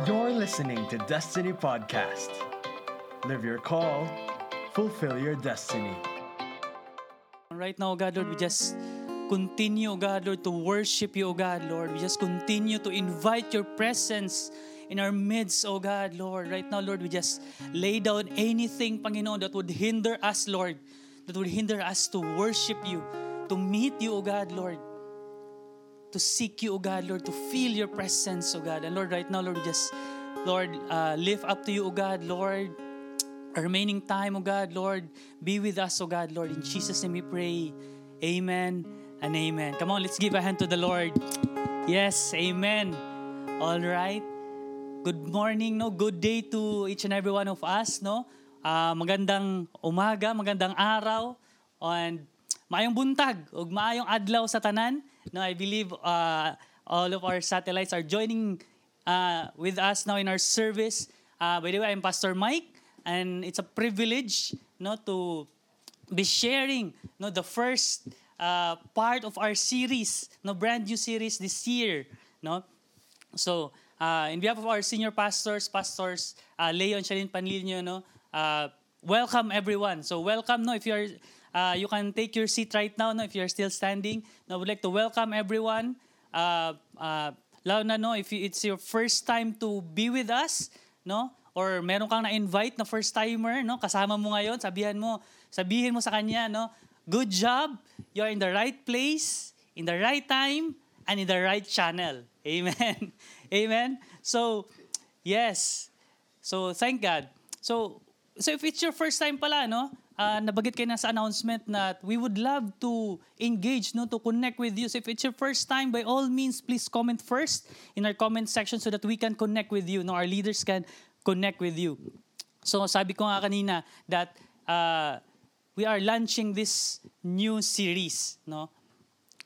You're listening to Destiny Podcast. Live your call, fulfill your destiny. Right now, God, Lord, we just continue, God, Lord, to worship you, God, Lord. We just continue to invite your presence in our midst, oh God, Lord. Right now, Lord, we just lay down anything, Panginoon, that would hinder us, Lord, that would hinder us to worship you, to meet you, oh God, Lord, to seek you, oh God, Lord, to feel your presence, oh God. And Lord, right now, Lord, just, Lord, uh, lift up to you, oh God, Lord, our remaining time, oh God, Lord, be with us, oh God, Lord. In Jesus' name we pray. Amen and amen. Come on, let's give a hand to the Lord. Yes, amen. All right. Good morning, no? Good day to each and every one of us, no? Uh, magandang umaga, magandang araw, and maayong buntag, ug maayong adlaw sa tanan. No, I believe uh, all of our satellites are joining uh, with us now in our service. Uh, by the way, I'm Pastor Mike, and it's a privilege, no, to be sharing, no, the first uh, part of our series, no, brand new series this year, no. So, uh, in behalf of our senior pastors, pastors uh, Leo and Shalin Panlilio, no, uh, welcome everyone. So, welcome, no, if you're, uh, you can take your seat right now, no, if you're still standing. No, would like to welcome everyone. Uh, uh, lalo na, no, if it's your first time to be with us, no, or meron kang na-invite na first timer, no, kasama mo ngayon, sabihan mo, sabihin mo sa kanya, no, good job, you're in the right place, in the right time, and in the right channel. Amen. Amen. So, yes. So, thank God. So, so if it's your first time pala, no, uh, nabagit kayo na sa announcement na we would love to engage, no, to connect with you. So if it's your first time, by all means, please comment first in our comment section so that we can connect with you. No, our leaders can connect with you. So sabi ko nga kanina that uh, we are launching this new series, no?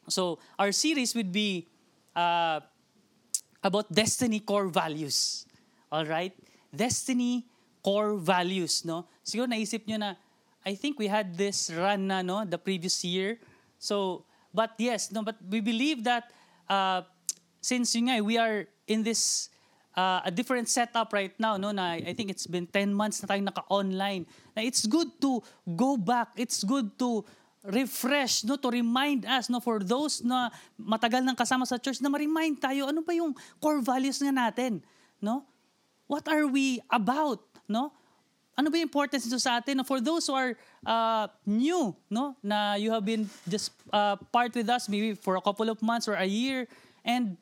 So our series would be uh, about destiny core values. All right? Destiny core values, no? Siguro naisip nyo na I think we had this run na no the previous year. So but yes, no but we believe that uh, since yun nga, we are in this uh, a different setup right now no na I think it's been 10 months na tayong naka-online. Na it's good to go back. It's good to refresh no to remind us no for those na matagal nang kasama sa church na ma-remind tayo ano ba yung core values nga natin no what are we about no ano ba yung importance nito sa atin? For those who are uh, new no na you have been just uh, part with us maybe for a couple of months or a year. And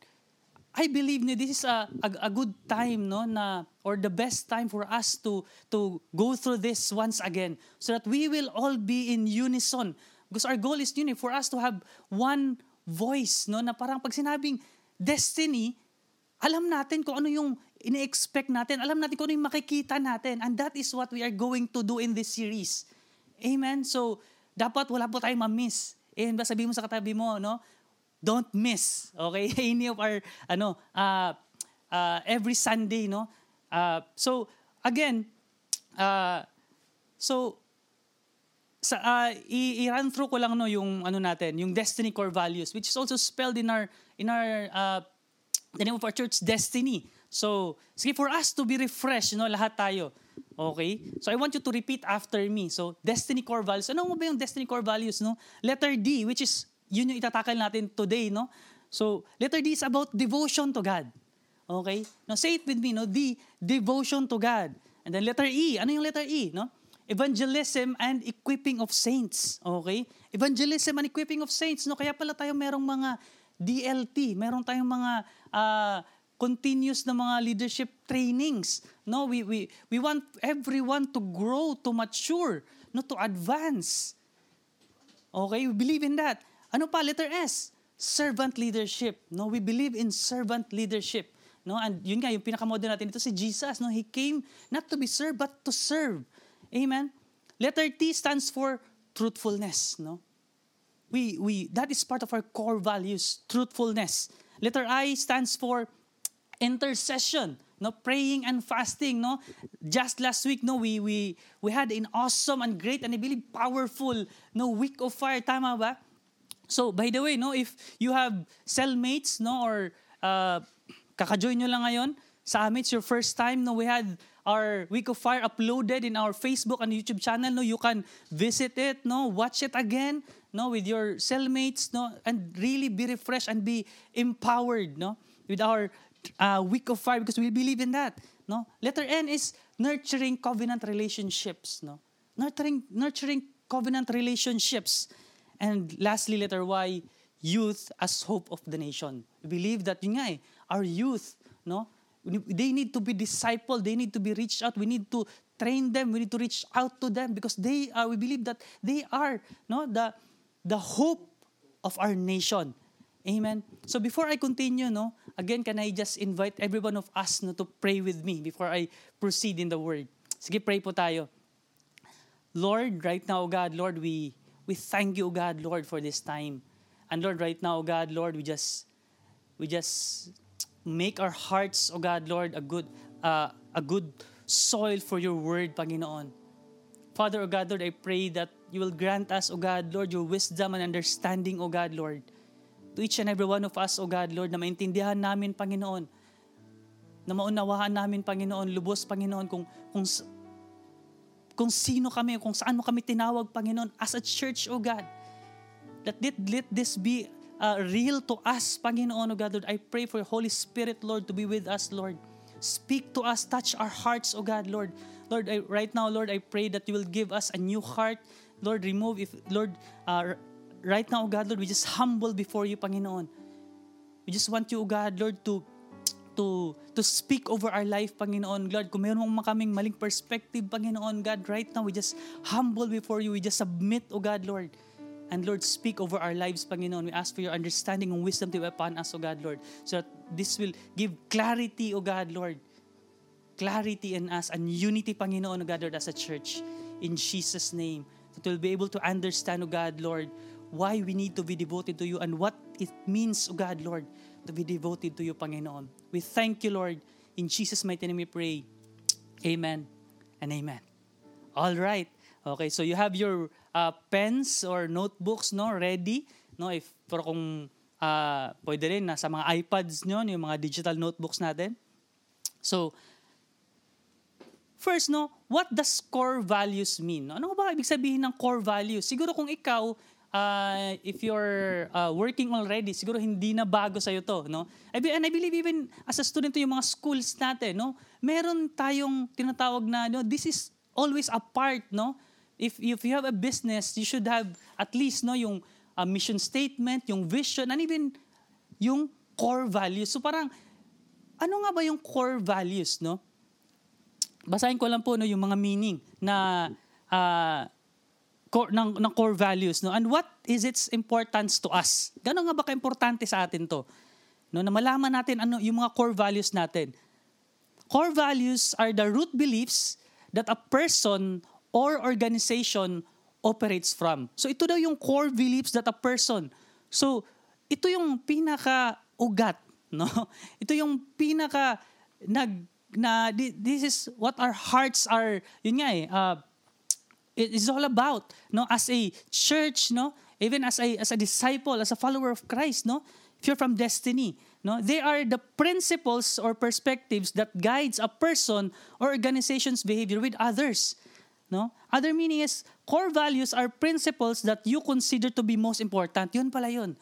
I believe no, this is a, a, a good time no na or the best time for us to to go through this once again so that we will all be in unison. Because our goal is yun for us to have one voice no na parang pag sinabing destiny alam natin kung ano yung ini-expect natin alam natin kung ano yung makikita natin and that is what we are going to do in this series amen so dapat wala po tayong ma-miss eh sabihin mo sa katabi mo no don't miss. Okay? Any of our ano uh, uh, every Sunday, no? Uh, so again, uh, so sa uh, i-run through ko lang no yung ano natin, yung destiny core values which is also spelled in our in our uh, the name of our church destiny. So, sige for us to be refreshed, no, lahat tayo. Okay? So I want you to repeat after me. So, destiny core values. Ano mo ba yung destiny core values, no? Letter D, which is yun yung itatakal natin today, no? So, letter D is about devotion to God. Okay? Now, say it with me, no? D, devotion to God. And then letter E, ano yung letter E, no? Evangelism and equipping of saints. Okay? Evangelism and equipping of saints, no? Kaya pala tayo merong mga DLT, meron tayong mga uh, continuous na mga leadership trainings. No, we we we want everyone to grow, to mature, no to advance. Okay, we believe in that. Ano pa? Letter S. Servant leadership. No, we believe in servant leadership. No, and yun nga yung pinakamodel natin ito si Jesus, no? He came not to be served but to serve. Amen. Letter T stands for truthfulness, no? We we that is part of our core values, truthfulness. Letter I stands for intercession no praying and fasting no. Just last week no we we we had an awesome and great and I believe powerful no week of fire tama ba? So, by the way, no, if you have cellmates, no, or uh, kaka-join nyo lang ngayon, sa amin, it's your first time, no, we had our Week of Fire uploaded in our Facebook and YouTube channel, no, you can visit it, no, watch it again, no, with your cellmates, no, and really be refreshed and be empowered, no, with our uh, Week of Fire because we believe in that, no. Letter N is nurturing covenant relationships, no, nurturing nurturing covenant relationships, and lastly, letter Y, youth as hope of the nation. We believe that yun nga eh, our youth, no, they need to be discipled, they need to be reached out, we need to train them, we need to reach out to them because they are, we believe that they are, no, the, the hope of our nation. Amen. So before I continue, no, again, can I just invite every one of us no, to pray with me before I proceed in the word. Sige, pray po tayo. Lord, right now, God, Lord, we we thank you, God, Lord, for this time. And Lord, right now, God, Lord, we just we just make our hearts, oh God, Lord, a good uh, a good soil for your word, Panginoon. Father, oh God, Lord, I pray that you will grant us, oh God, Lord, your wisdom and understanding, oh God, Lord. To each and every one of us, oh God, Lord, na maintindihan namin, Panginoon, na maunawaan namin, Panginoon, lubos, Panginoon, kung, kung, kung sino kami, kung saan mo kami tinawag, Panginoon, as a church, oh God. Let, let, let this be uh, real to us, Panginoon, oh God, Lord. I pray for your Holy Spirit, Lord, to be with us, Lord. Speak to us, touch our hearts, oh God, Lord. Lord, I, right now, Lord, I pray that you will give us a new heart. Lord, remove, if Lord, uh, right now, God, Lord, we just humble before you, Panginoon. We just want you, God, Lord, to to to speak over our life, Panginoon God. Kung mayroon mong kaming maling perspective, Panginoon God, right now, we just humble before you. We just submit, O God, Lord. And Lord, speak over our lives, Panginoon. We ask for your understanding and wisdom to be upon us, O God, Lord. So that this will give clarity, O God, Lord. Clarity in us and unity, Panginoon, O God, Lord, as a church. In Jesus' name. That we'll be able to understand, O God, Lord, why we need to be devoted to you and what it means, O God, Lord, to be devoted to you, Panginoon. We thank you, Lord. In Jesus' mighty name we pray. Amen and amen. All right. Okay, so you have your uh, pens or notebooks no ready no if pero kung uh, pwede rin na sa mga iPads nyo yung mga digital notebooks natin so first no what does core values mean ano ba ibig sabihin ng core values siguro kung ikaw uh, if you're uh, working already siguro hindi na bago sa to no and I believe even as a student yung mga schools natin no meron tayong tinatawag na no this is always a part no if if you have a business, you should have at least no yung uh, mission statement, yung vision, and even yung core values. So parang ano nga ba yung core values, no? Basahin ko lang po no yung mga meaning na uh, core, ng, ng core values, no? And what is its importance to us? Gano'n nga ba kaimportante sa atin to? No, na malaman natin ano yung mga core values natin. Core values are the root beliefs that a person or organization operates from. So ito daw yung core beliefs that a person. So ito yung pinaka ugat, no? Ito yung pinaka nag na this is what our hearts are yun nga eh uh, it is all about no as a church no even as a as a disciple as a follower of Christ no if you're from destiny no they are the principles or perspectives that guides a person or organization's behavior with others No? Other meaning is, core values are principles that you consider to be most important. Yun pala yun.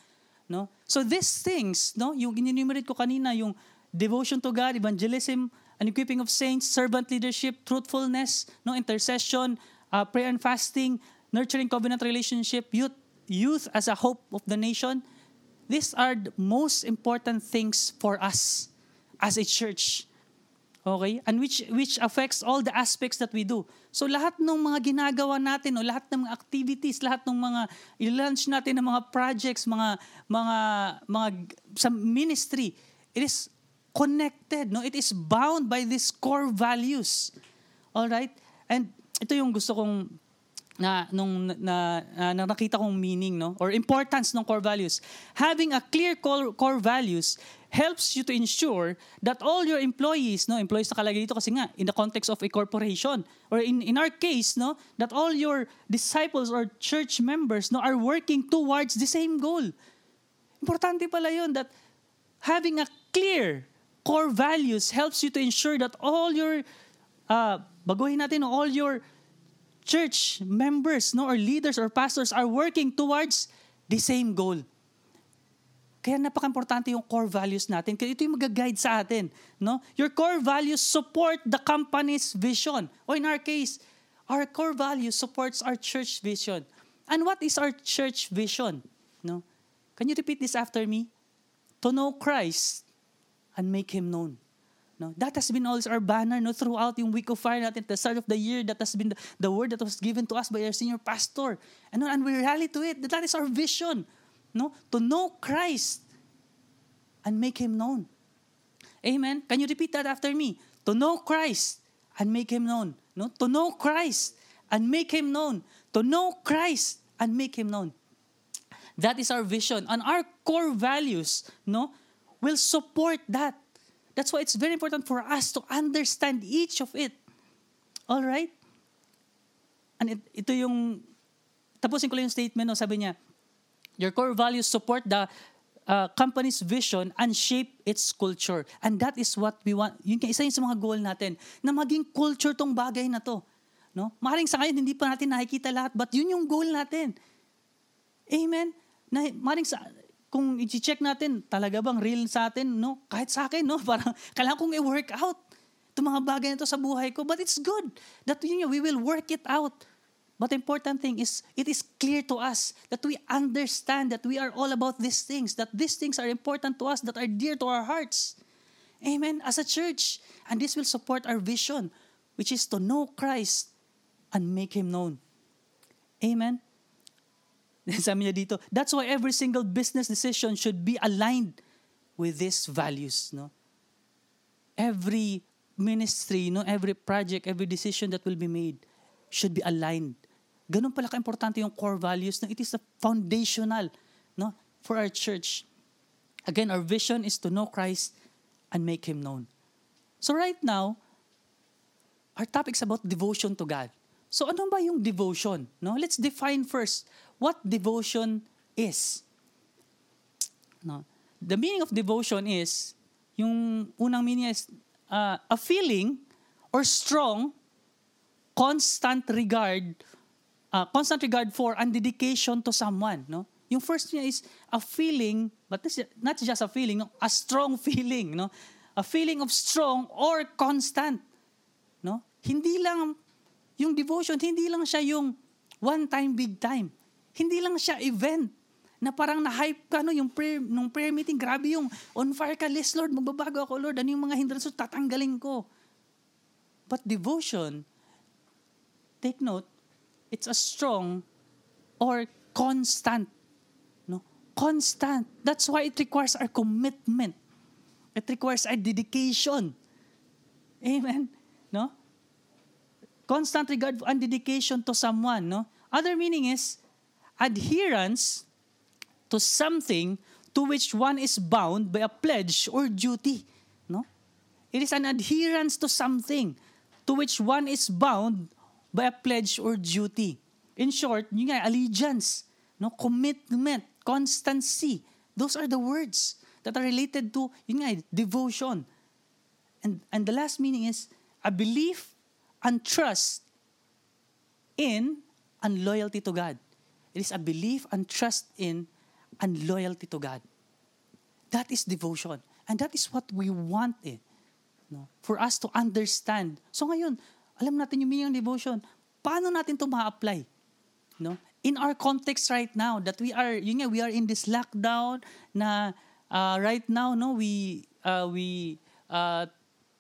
No? So these things, no, yung in-enumerate ko kanina, yung devotion to God, evangelism, an equipping of saints, servant leadership, truthfulness, no, intercession, uh, prayer and fasting, nurturing covenant relationship, youth, youth as a hope of the nation. These are the most important things for us as a church. Okay? And which which affects all the aspects that we do. So lahat ng mga ginagawa natin o lahat ng mga activities, lahat ng mga i-launch natin ng mga projects, mga mga mga sa ministry, it is connected, no? It is bound by these core values. All right? And ito yung gusto kong na nung na, na, na nakita kong meaning no or importance ng core values. Having a clear core, core values helps you to ensure that all your employees, no, employees na kalagay dito kasi nga in the context of a corporation or in in our case, no, that all your disciples or church members no are working towards the same goal. Importante pala 'yon that having a clear core values helps you to ensure that all your, uh, baguhin natin, all your church members no, or leaders or pastors are working towards the same goal. Kaya napaka-importante yung core values natin. Kaya ito yung mag-guide sa atin. No? Your core values support the company's vision. O in our case, our core values supports our church vision. And what is our church vision? No? Can you repeat this after me? To know Christ and make Him known. No? That has been always our banner no? throughout yung week of fire at the start of the year, that has been the, the word that was given to us by our senior pastor. And, and we rally to it. That is our vision. No? To know Christ and make Him known. Amen? Can you repeat that after me? To know Christ and make Him known. No? To know Christ and make Him known. To know Christ and make Him known. That is our vision. And our core values no, will support that. That's why it's very important for us to understand each of it. All right? And it, ito yung, tapusin ko lang yung statement, no, sabi niya, Your core values support the uh, company's vision and shape its culture. And that is what we want. Yun isa yun sa mga goal natin, na maging culture tong bagay na to. No? Maring sa ngayon, hindi pa natin nakikita lahat, but yun yung goal natin. Amen? Na, maring sa, kung i-check natin, talaga bang real sa atin, no? Kahit sa akin, no? Parang, kailangan kong i-work out itong mga bagay na to sa buhay ko. But it's good that know, we will work it out. But the important thing is, it is clear to us that we understand that we are all about these things, that these things are important to us, that are dear to our hearts. Amen? As a church. And this will support our vision, which is to know Christ and make Him known. Amen? Sabi niya dito, that's why every single business decision should be aligned with these values. No? Every ministry, no, every project, every decision that will be made should be aligned. Ganun pala ka-importante yung core values. No? It is a foundational no, for our church. Again, our vision is to know Christ and make Him known. So right now, our topic is about devotion to God. So ano ba yung devotion? No? Let's define first what devotion is. No? The meaning of devotion is, yung unang meaning is uh, a feeling or strong, constant regard, uh, constant regard for and dedication to someone. No? Yung first niya is a feeling, but this, not just a feeling, no? a strong feeling. No? A feeling of strong or constant. No? Hindi lang yung devotion, hindi lang siya yung one time, big time. Hindi lang siya event na parang na-hype ka, no, yung prayer, nung prayer meeting, grabe yung on fire ka, list Lord, magbabago ako, Lord, ano yung mga hindrances, tatanggalin ko. But devotion, take note, it's a strong or constant. No? Constant. That's why it requires our commitment. It requires our dedication. Amen? No? constant regard and dedication to someone. No? Other meaning is adherence to something to which one is bound by a pledge or duty. No? It is an adherence to something to which one is bound by a pledge or duty. In short, yun nga, allegiance, no? commitment, constancy. Those are the words that are related to yun nga, devotion. And, and the last meaning is a belief and trust in and loyalty to God. It is a belief and trust in and loyalty to God. That is devotion. And that is what we want eh. No? For us to understand. So ngayon, alam natin yung meaning ng devotion. Paano natin ito ma-apply? No? In our context right now, that we are, yun nga, we are in this lockdown na uh, right now, no, we, uh, we uh,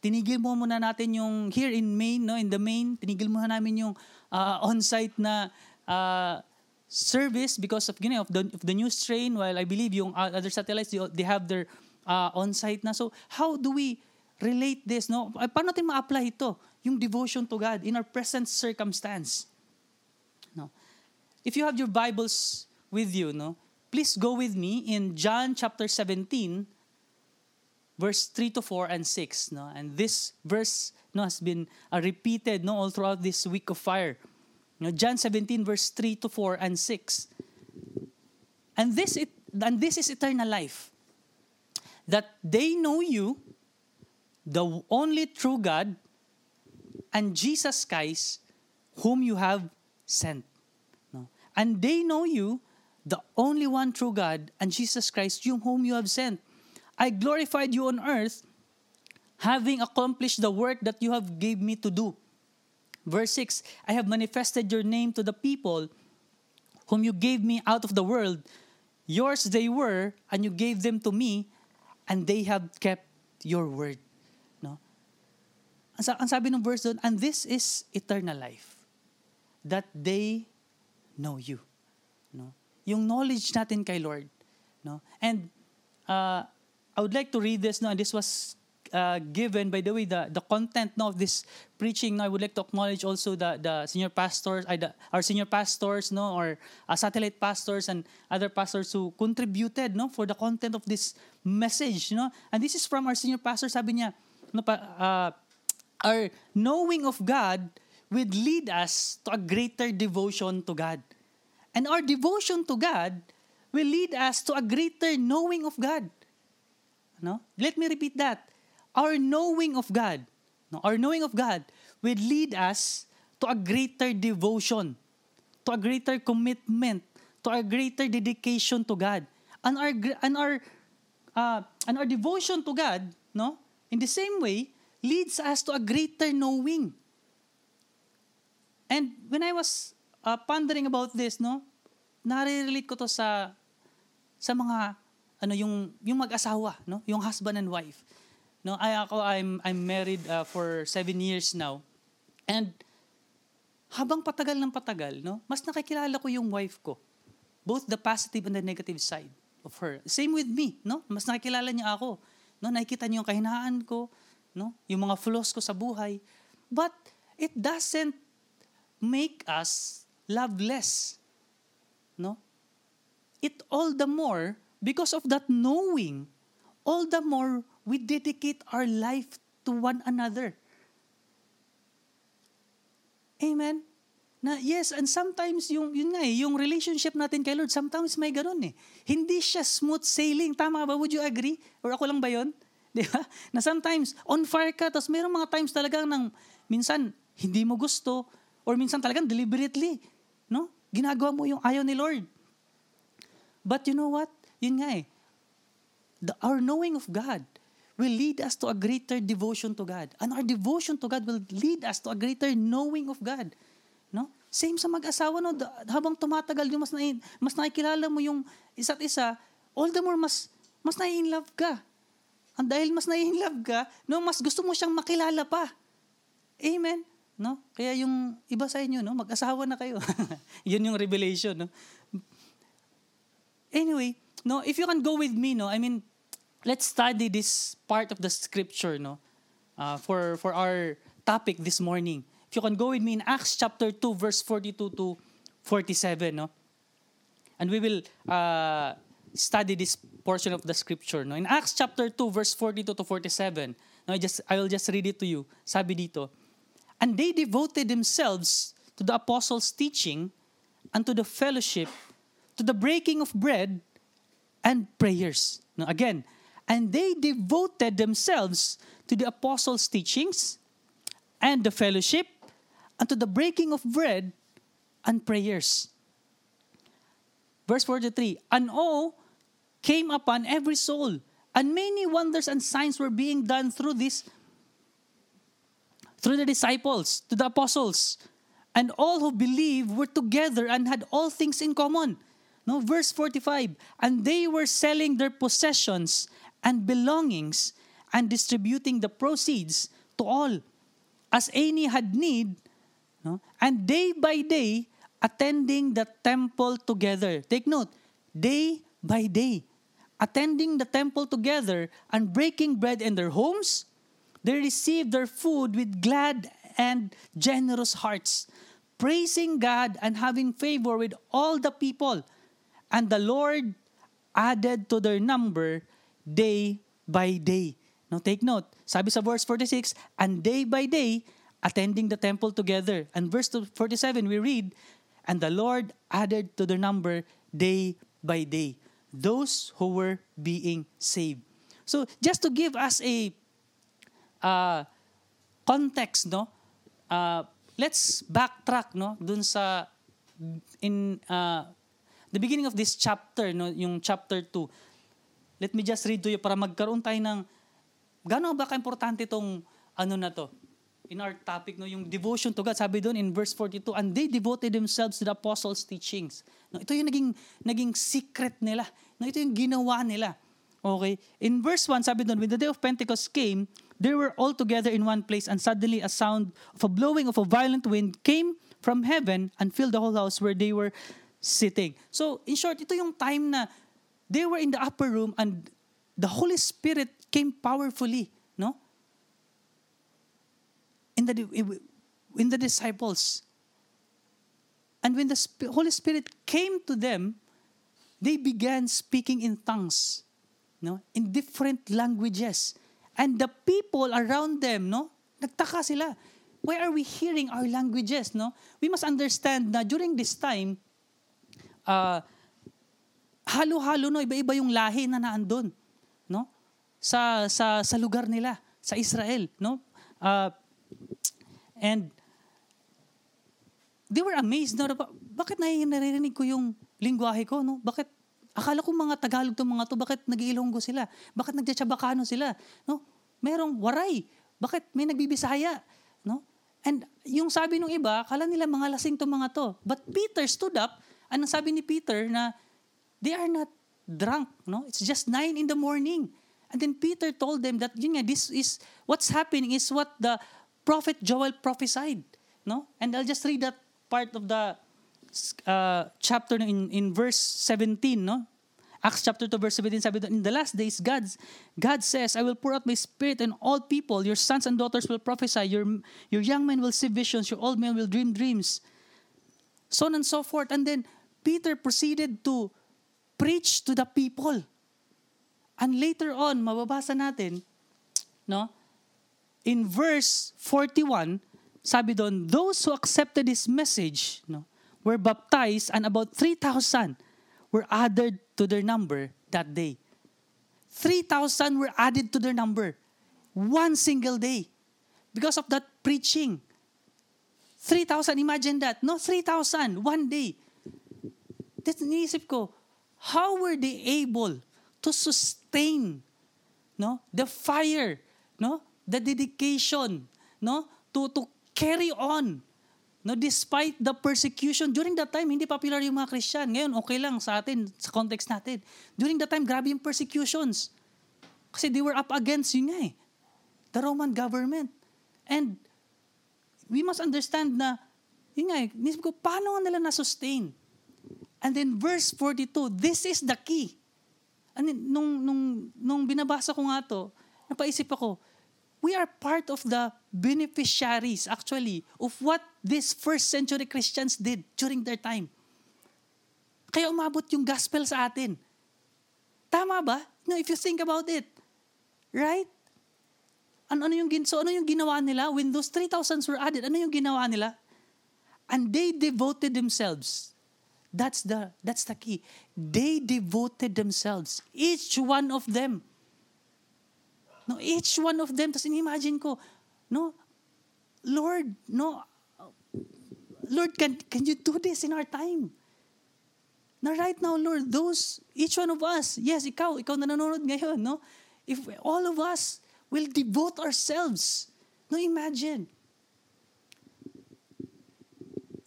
tinigil mo muna natin yung here in Maine, no, in the Maine, tinigil muna namin yung uh, on-site na uh, service because of, you know, of, the, of the new strain while I believe yung other satellites, they, they have their uh, on-site na. So, how do we relate this, no? Paano natin ma-apply ito, yung devotion to God in our present circumstance? No. If you have your Bibles with you, no, please go with me in John chapter 17, verse 3 to 4 and 6 no and this verse no has been uh, repeated no all throughout this week of fire John 17 verse 3 to 4 and 6 and this it and this is eternal life that they know you the only true God, and Jesus Christ, whom you have sent. No? And they know you, the only one true God, and Jesus Christ, whom you have sent. I glorified you on earth, having accomplished the work that you have gave me to do. Verse 6 I have manifested your name to the people whom you gave me out of the world. Yours they were, and you gave them to me, and they have kept your word. No? Ang, ang sabi ng verse doon, and this is eternal life, that they know you. No? Yung knowledge natin kay Lord. No? And uh, I would like to read this, no? and this was uh, given, by the way, the, the content no, of this preaching, no, I would like to acknowledge also the, the senior pastors, uh, our senior pastors, no, or uh, satellite pastors and other pastors who contributed no, for the content of this message. No? And this is from our senior pastor, sabi niya, no, pa, uh, our knowing of God would lead us to a greater devotion to God. And our devotion to God will lead us to a greater knowing of God. No? Let me repeat that our knowing of God, no, our knowing of God will lead us to a greater devotion, to a greater commitment, to a greater dedication to God. And our and our uh, and our devotion to God, no, in the same way, leads us to a greater knowing. And when I was uh, pondering about this, no, nare-relate ko to sa sa mga ano yung yung mag-asawa, no, yung husband and wife. No, I ako I'm I'm married uh, for seven years now. And habang patagal ng patagal, no, mas nakikilala ko yung wife ko. Both the positive and the negative side of her. Same with me, no? Mas nakikilala niya ako. No, nakikita niyo yung kahinaan ko, no? Yung mga flaws ko sa buhay. But it doesn't make us love less. No? It all the more because of that knowing, all the more we dedicate our life to one another. Amen? Na yes, and sometimes yung yun nga eh, yung relationship natin kay Lord, sometimes may ganun eh. Hindi siya smooth sailing. Tama ba? Would you agree? Or ako lang ba 'yon? Di ba? Na sometimes on fire ka, tapos mayroong mga times talagang nang minsan hindi mo gusto or minsan talagang deliberately, no? Ginagawa mo yung ayaw ni Lord. But you know what? Yun nga eh. The, our knowing of God will lead us to a greater devotion to God. And our devotion to God will lead us to a greater knowing of God. No? Same sa mag-asawa, no? habang tumatagal, yung mas, na, mas nakikilala mo yung isa't isa, all the more mas, mas na-in-love ka. And dahil mas na-in-love ka, no, mas gusto mo siyang makilala pa. Amen? No? Kaya yung iba sa inyo, no, mag-asawa na kayo. Yun yung revelation, no? Anyway, no, if you can go with me, no, I mean, let's study this part of the scripture no? Uh, for for our topic this morning. If you can go with me in acts chapter 2 verse 42 to 47 no? And we will uh, study this portion of the scripture no? In acts chapter 2 verse 42 to 47 no I just I will just read it to you. Sabi dito and they devoted themselves to the apostles teaching and to the fellowship to the breaking of bread and prayers. No again and they devoted themselves to the apostles' teachings and the fellowship and to the breaking of bread and prayers. Verse 43 And awe came upon every soul, and many wonders and signs were being done through this through the disciples to the apostles and all who believed were together and had all things in common no verse 45 and they were selling their possessions and belongings and distributing the proceeds to all as any had need no? and day by day attending the temple together take note day by day attending the temple together and breaking bread in their homes they received their food with glad and generous hearts praising god and having favor with all the people and the lord added to their number day by day. Now take note, sabi sa verse 46, and day by day, attending the temple together. And verse 47, we read, and the Lord added to their number day by day those who were being saved. So just to give us a uh, context, no? Uh, let's backtrack, no? Dun sa in uh, the beginning of this chapter, no, yung chapter 2. Let me just read to you para magkaroon tayo ng gaano ba ka-importante itong ano na to? In our topic, no, yung devotion to God, sabi doon in verse 42, and they devoted themselves to the apostles' teachings. No, ito yung naging, naging secret nila. No, ito yung ginawa nila. Okay? In verse 1, sabi doon, when the day of Pentecost came, they were all together in one place, and suddenly a sound of a blowing of a violent wind came from heaven and filled the whole house where they were sitting. So, in short, ito yung time na they were in the upper room and the Holy Spirit came powerfully, no? In the in the disciples. And when the Holy Spirit came to them, they began speaking in tongues, no? In different languages. And the people around them, no? Nagtaka sila. Why are we hearing our languages, no? We must understand na during this time, uh, halo-halo no, iba-iba yung lahi na naandun, no? Sa sa sa lugar nila, sa Israel, no? Uh, and they were amazed no, bakit naririnig ko yung lingwahe ko, no? Bakit akala ko mga Tagalog tong mga to, bakit nag-iilonggo sila? Bakit nagtsabakano sila? No? Merong waray. Bakit may nagbibisaya? No? And yung sabi ng iba, kala nila mga lasing to mga to. But Peter stood up Anong sabi ni Peter na they are not drunk, no? It's just 9 in the morning. And then Peter told them that yun nga, this is what's happening is what the prophet Joel prophesied, no? And I'll just read that part of the uh, chapter in in verse 17, no? Acts chapter 2 verse 17 sabi in the last days God's God says, I will pour out my spirit on all people. Your sons and daughters will prophesy. Your your young men will see visions. Your old men will dream dreams. So on and so forth. And then Peter proceeded to preach to the people. And later on, mababasa natin, no? In verse 41, sabi doon, those who accepted his message, no, were baptized and about 3,000 were added to their number that day. 3,000 were added to their number. One single day. Because of that preaching. 3,000, imagine that. No, 3,000, one day. Tapos iniisip ko, how were they able to sustain no the fire no the dedication no to to carry on no despite the persecution? During that time hindi popular yung mga Christian. Ngayon okay lang sa atin sa context natin. During that time grabe yung persecutions. Kasi they were up against yun nga eh the Roman government. And we must understand na yun nga eh, ko, paano nila na-sustain? And then verse 42, this is the key. And then, nung, nung, nung binabasa ko nga to, napaisip ako, we are part of the beneficiaries actually of what these first century Christians did during their time. Kaya umabot yung gospel sa atin. Tama ba? No, if you think about it. Right? Ano, ano yung, so ano yung ginawa nila? When those 3,000 were added, ano yung ginawa nila? And they devoted themselves That's the that's the key. They devoted themselves, each one of them. No, each one of them. Tapos imagine ko, no, Lord, no, Lord, can, can you do this in our time? Now, right now, Lord, those, each one of us, yes, ikaw, ikaw na nanonood ngayon, no? If all of us will devote ourselves, no, imagine,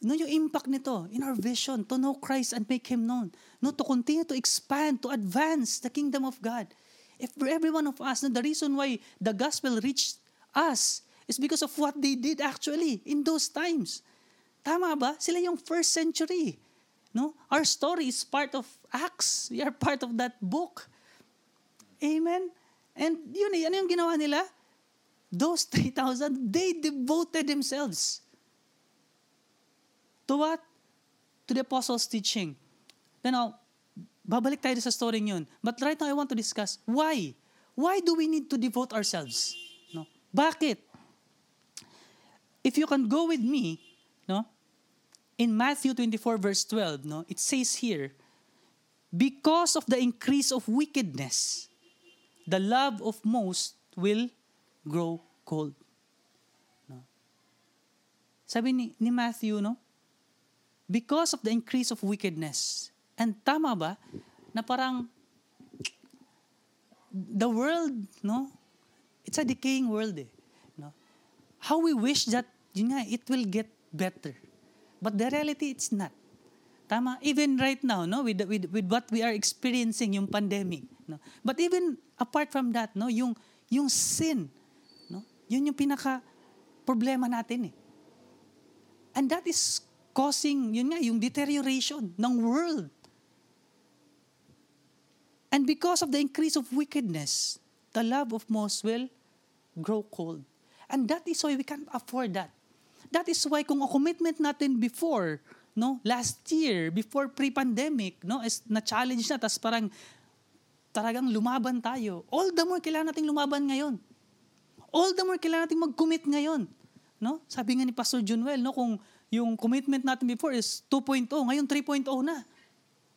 No, yung impact nito in our vision to know Christ and make Him known. No, to continue to expand, to advance the kingdom of God. If for every one of us, no, the reason why the gospel reached us is because of what they did actually in those times. Tama ba? Sila yung first century. No? Our story is part of Acts. We are part of that book. Amen? And yun eh, ano yung ginawa nila? Those 3,000, they devoted themselves To what? To the apostles' teaching. Then I'll, babalik tayo sa story yun. But right now, I want to discuss why. Why do we need to devote ourselves? No? Bakit? If you can go with me, no? In Matthew 24 verse 12, no? It says here, because of the increase of wickedness, the love of most will grow cold. No? Sabi ni, ni Matthew, no? Because of the increase of wickedness. And tama ba? Na parang the world, no? It's a decaying world eh. No? How we wish that, yun nga, it will get better. But the reality, it's not. Tama? Even right now, no? With, with, with what we are experiencing, yung pandemic. No? But even apart from that, no? Yung, yung sin, no? Yun yung pinaka problema natin eh. And that is causing, yun nga, yung deterioration ng world. And because of the increase of wickedness, the love of most will grow cold. And that is why we can't afford that. That is why kung ang commitment natin before, no, last year, before pre-pandemic, no, is na-challenge na, tas parang talagang lumaban tayo. All the more kailangan nating lumaban ngayon. All the more kailangan nating mag-commit ngayon. No? Sabi nga ni Pastor Junwell, no, kung yung commitment natin before is 2.0, ngayon 3.0 na.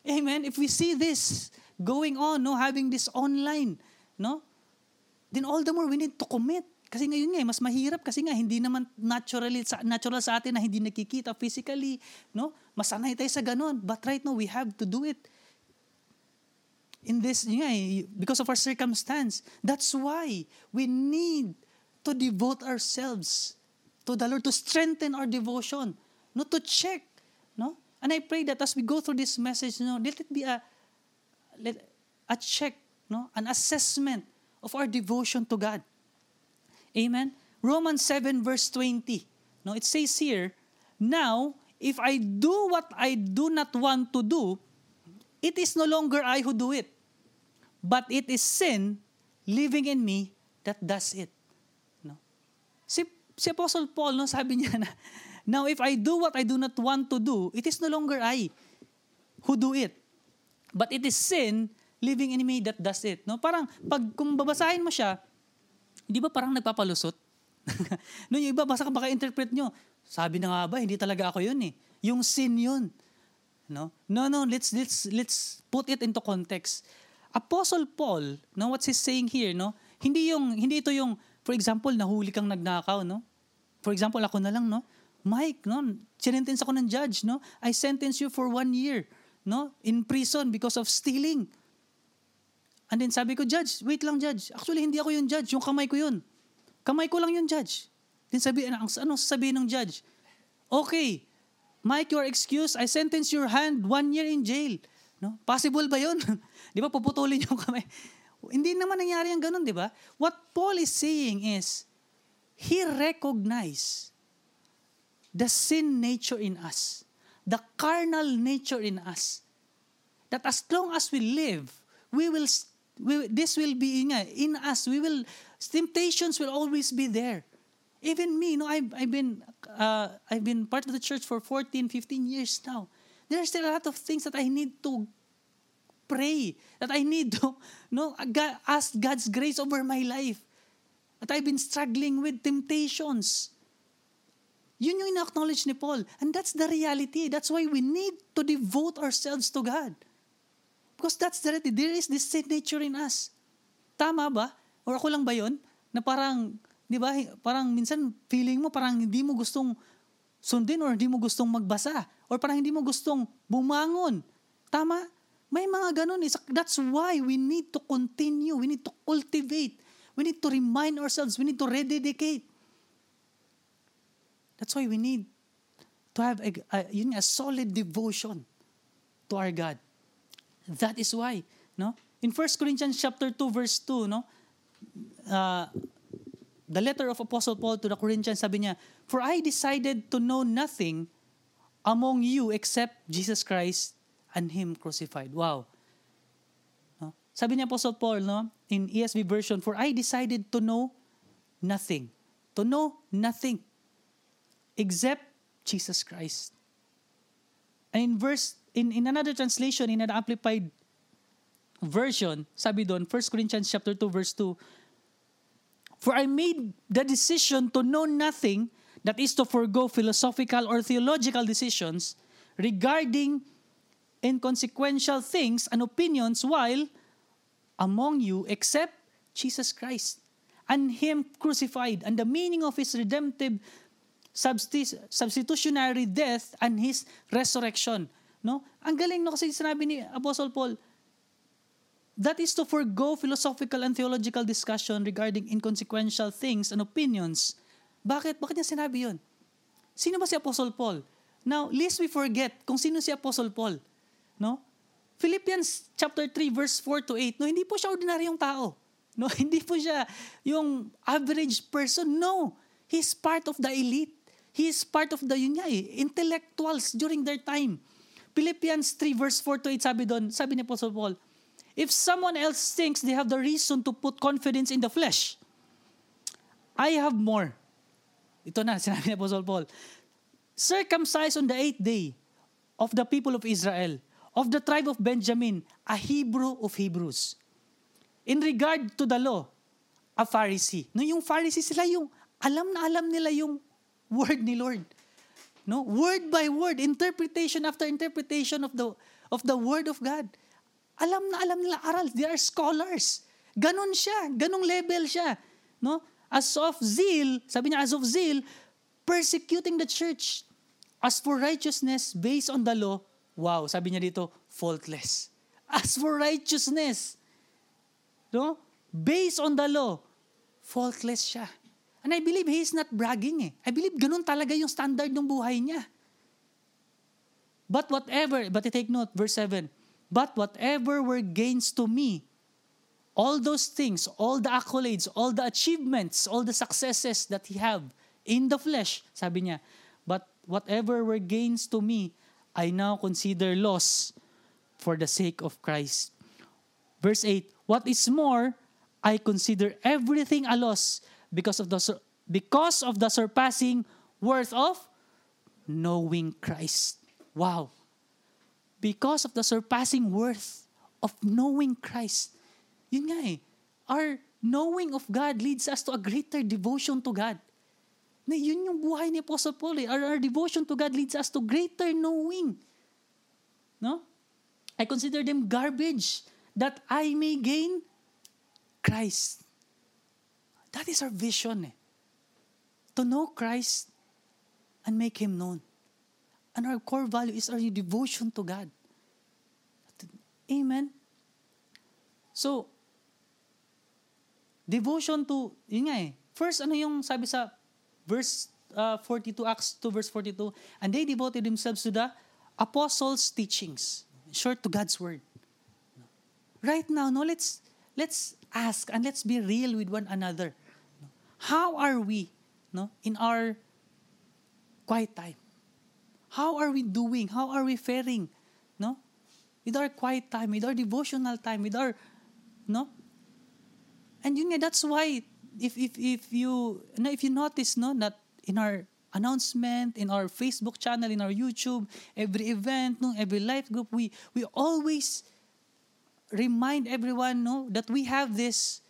Amen. If we see this going on, no, having this online, no, then all the more we need to commit. Kasi ngayon nga, eh, mas mahirap kasi nga hindi naman naturally natural sa atin na hindi nakikita physically, no? Masanay tayo sa ganun. But right now, we have to do it in this, nga, eh, because of our circumstance. That's why we need to devote ourselves to the Lord, to strengthen our devotion, no, to check, no? And I pray that as we go through this message, no, let it be a, let, a check, no, an assessment of our devotion to God. Amen? Romans 7 verse 20. No, it says here, Now, if I do what I do not want to do, it is no longer I who do it, but it is sin living in me that does it. No? Si, si Apostle Paul, no, sabi niya na, Now, if I do what I do not want to do, it is no longer I who do it, but it is sin living in me that does it. No? Parang, pag kung babasahin mo siya, di ba parang nagpapalusot? no, yung iba, basta baka interpret nyo, sabi na nga ba, hindi talaga ako yun eh. Yung sin yun. No? No, no, let's, let's, let's put it into context. Apostle Paul, no, what's he saying here, no? Hindi yung, hindi ito yung, for example, nahuli kang nagnakaw, no? For example, ako na lang, no? Mike, no? Sinentence ako ng judge, no? I sentence you for one year, no? In prison because of stealing. And then sabi ko, Judge, wait lang, Judge. Actually, hindi ako yung judge. Yung kamay ko yun. Kamay ko lang yung judge. Then sabi, ano, ano sabihin ng judge? Okay, Mike, you are excused. I sentence your hand one year in jail. No? Possible ba yun? di ba, puputulin yung kamay. Hindi naman nangyari ang ganun, di ba? What Paul is saying is, he recognized the sin nature in us, the carnal nature in us, that as long as we live, we will we, this will be nga, in us. We will, temptations will always be there. Even me, no, I've, I've been, uh, I've been part of the church for 14, 15 years now. There are still a lot of things that I need to pray, that I need to, no, God, ask God's grace over my life. That I've been struggling with temptations. Yun yung in-acknowledge ni Paul. And that's the reality. That's why we need to devote ourselves to God. Because that's the reality. There is this sin nature in us. Tama ba? Or ako lang ba yon Na parang, di ba, parang minsan feeling mo parang hindi mo gustong sundin or hindi mo gustong magbasa. Or parang hindi mo gustong bumangon. Tama? May mga ganun. Eh. That's why we need to continue. We need to cultivate. We need to remind ourselves. We need to rededicate. That's why we need to have a, a, yun, a solid devotion to our God. That is why, no? In 1 Corinthians chapter 2 verse 2, no? Uh, the letter of Apostle Paul to the Corinthians, sabi niya, For I decided to know nothing among you except Jesus Christ and Him crucified. Wow. Sabi niya Apostle Paul, no? In ESV version, For I decided to know nothing. To know nothing except Jesus Christ. And in verse in, in another translation, in an amplified version, sabi doon, 1 Corinthians chapter 2, verse 2, For I made the decision to know nothing, that is to forego philosophical or theological decisions regarding inconsequential things and opinions while among you except Jesus Christ. and Him crucified, and the meaning of His redemptive substi- substitutionary death and His resurrection. No? Ang galing no kasi sinabi ni Apostle Paul, that is to forgo philosophical and theological discussion regarding inconsequential things and opinions. Bakit? Bakit niya sinabi yon? Sino ba si Apostle Paul? Now, lest we forget kung sino si Apostle Paul. No? Philippians chapter 3 verse 4 to 8. No, hindi po siya ordinaryong tao. No, hindi po siya yung average person. No. He's part of the elite. He is part of the yun nga eh, intellectuals during their time. Philippians 3 verse 4 to 8 sabi doon, sabi ni Apostle Paul, If someone else thinks they have the reason to put confidence in the flesh, I have more. Ito na, sinabi ni Apostle Paul. Circumcised on the eighth day of the people of Israel, of the tribe of Benjamin, a Hebrew of Hebrews. In regard to the law, a Pharisee. No, yung Pharisee sila yung alam na alam nila yung word ni Lord. No, word by word, interpretation after interpretation of the of the word of God. Alam na alam nila aral, they are scholars. Ganon siya, ganong level siya. No? As of zeal, sabi niya as of zeal, persecuting the church. As for righteousness based on the law, wow, sabi niya dito, faultless. As for righteousness, no? Based on the law, faultless siya. And I believe he is not bragging eh. I believe ganun talaga yung standard ng buhay niya. But whatever, but take note, verse 7, But whatever were gains to me, all those things, all the accolades, all the achievements, all the successes that he have in the flesh, sabi niya, but whatever were gains to me, I now consider loss for the sake of Christ. Verse 8, What is more, I consider everything a loss because of the because of the surpassing worth of knowing Christ. Wow. Because of the surpassing worth of knowing Christ. Yun nga eh. Our knowing of God leads us to a greater devotion to God. Na yun yung buhay ni Apostle Paul eh. Our, our devotion to God leads us to greater knowing. No? I consider them garbage that I may gain Christ. That is our vision eh. To know Christ and make Him known. And our core value is our devotion to God. Amen? So, devotion to, yun nga eh. First, ano yung sabi sa verse uh, 42, Acts 2 verse 42, and they devoted themselves to the apostles' teachings. Short to God's word. Right now, no, let's let's ask and let's be real with one another. How are we, no, in our quiet time? How are we doing? How are we faring, no? With our quiet time, with our devotional time, with our, no? And yun nga, that's why if if if you no, if you notice no that in our announcement in our Facebook channel in our YouTube every event no every life group we we always remind everyone no that we have this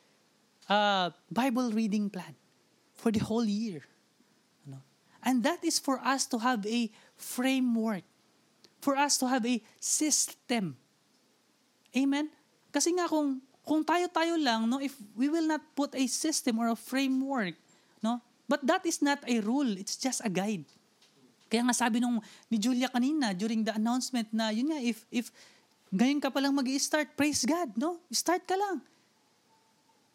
uh, Bible reading plan for the whole year no? and that is for us to have a framework for us to have a system amen kasi nga kung kung tayo-tayo lang, no, if we will not put a system or a framework, no, but that is not a rule, it's just a guide. Kaya nga sabi nung ni Julia kanina during the announcement na yun nga if if ngayon ka pa lang magi-start, praise God, no? Start ka lang.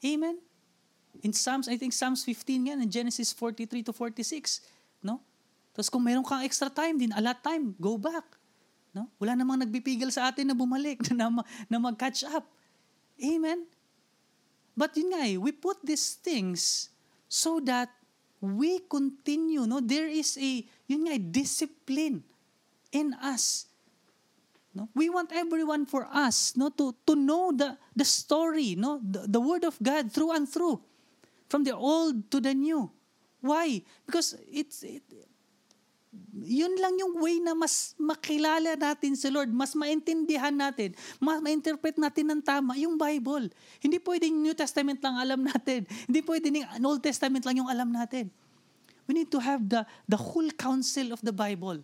Amen. In Psalms, I think Psalms 15 yan, and Genesis 43 to 46, no? Tapos kung meron kang extra time din, a lot time, go back. No? Wala namang nagbipigil sa atin na bumalik, na, na mag-catch up. Amen? But yun nga eh, we put these things so that we continue, no? There is a, yun nga discipline in us. No? We want everyone for us, no, to to know the the story, no, the, the word of God through and through, from the old to the new. Why? Because it's it, yun lang yung way na mas makilala natin si Lord, mas maintindihan natin, mas ma-interpret natin ng tama yung Bible. Hindi pwedeng New Testament lang alam natin. Hindi pwedeng Old Testament lang yung alam natin. We need to have the the whole counsel of the Bible.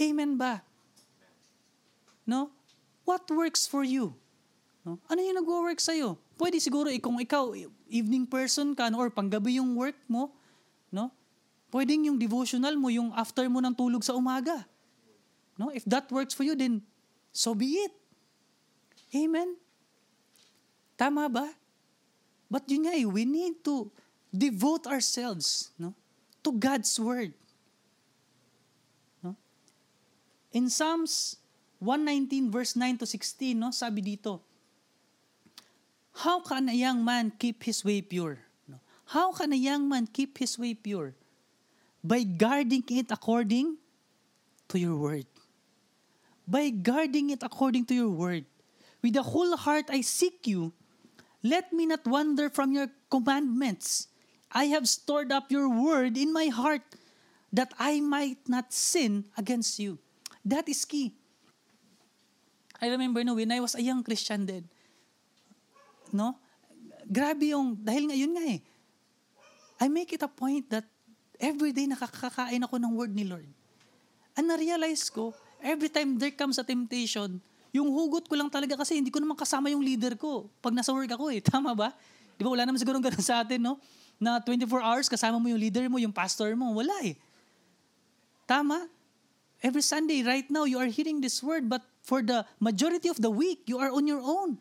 Amen ba? No? What works for you? No? Ano yung nag-work sa'yo? pwede siguro kung ikaw evening person ka no, or panggabi yung work mo? Pwedeng yung devotional mo yung after mo ng tulog sa umaga. No? If that works for you then so be it. Amen. Tama ba? But yun nga eh, we need to devote ourselves no, to God's Word. No? In Psalms 119 verse 9 to 16, no, sabi dito, How can a young man keep his way pure? No? How can a young man keep his way pure? By guarding it according to your word. By guarding it according to your word. With the whole heart I seek you. Let me not wander from your commandments. I have stored up your word in my heart that I might not sin against you. That is key. I remember no, when I was a young Christian then, no? Grabe yung, dahil ngayon nga eh, I make it a point that every day nakakakain ako ng word ni Lord. And na-realize ko, every time there comes a temptation, yung hugot ko lang talaga kasi hindi ko naman kasama yung leader ko pag nasa work ako eh. Tama ba? Di ba wala naman siguro ganun sa atin, no? Na 24 hours kasama mo yung leader mo, yung pastor mo. Wala eh. Tama? Every Sunday, right now, you are hearing this word, but for the majority of the week, you are on your own.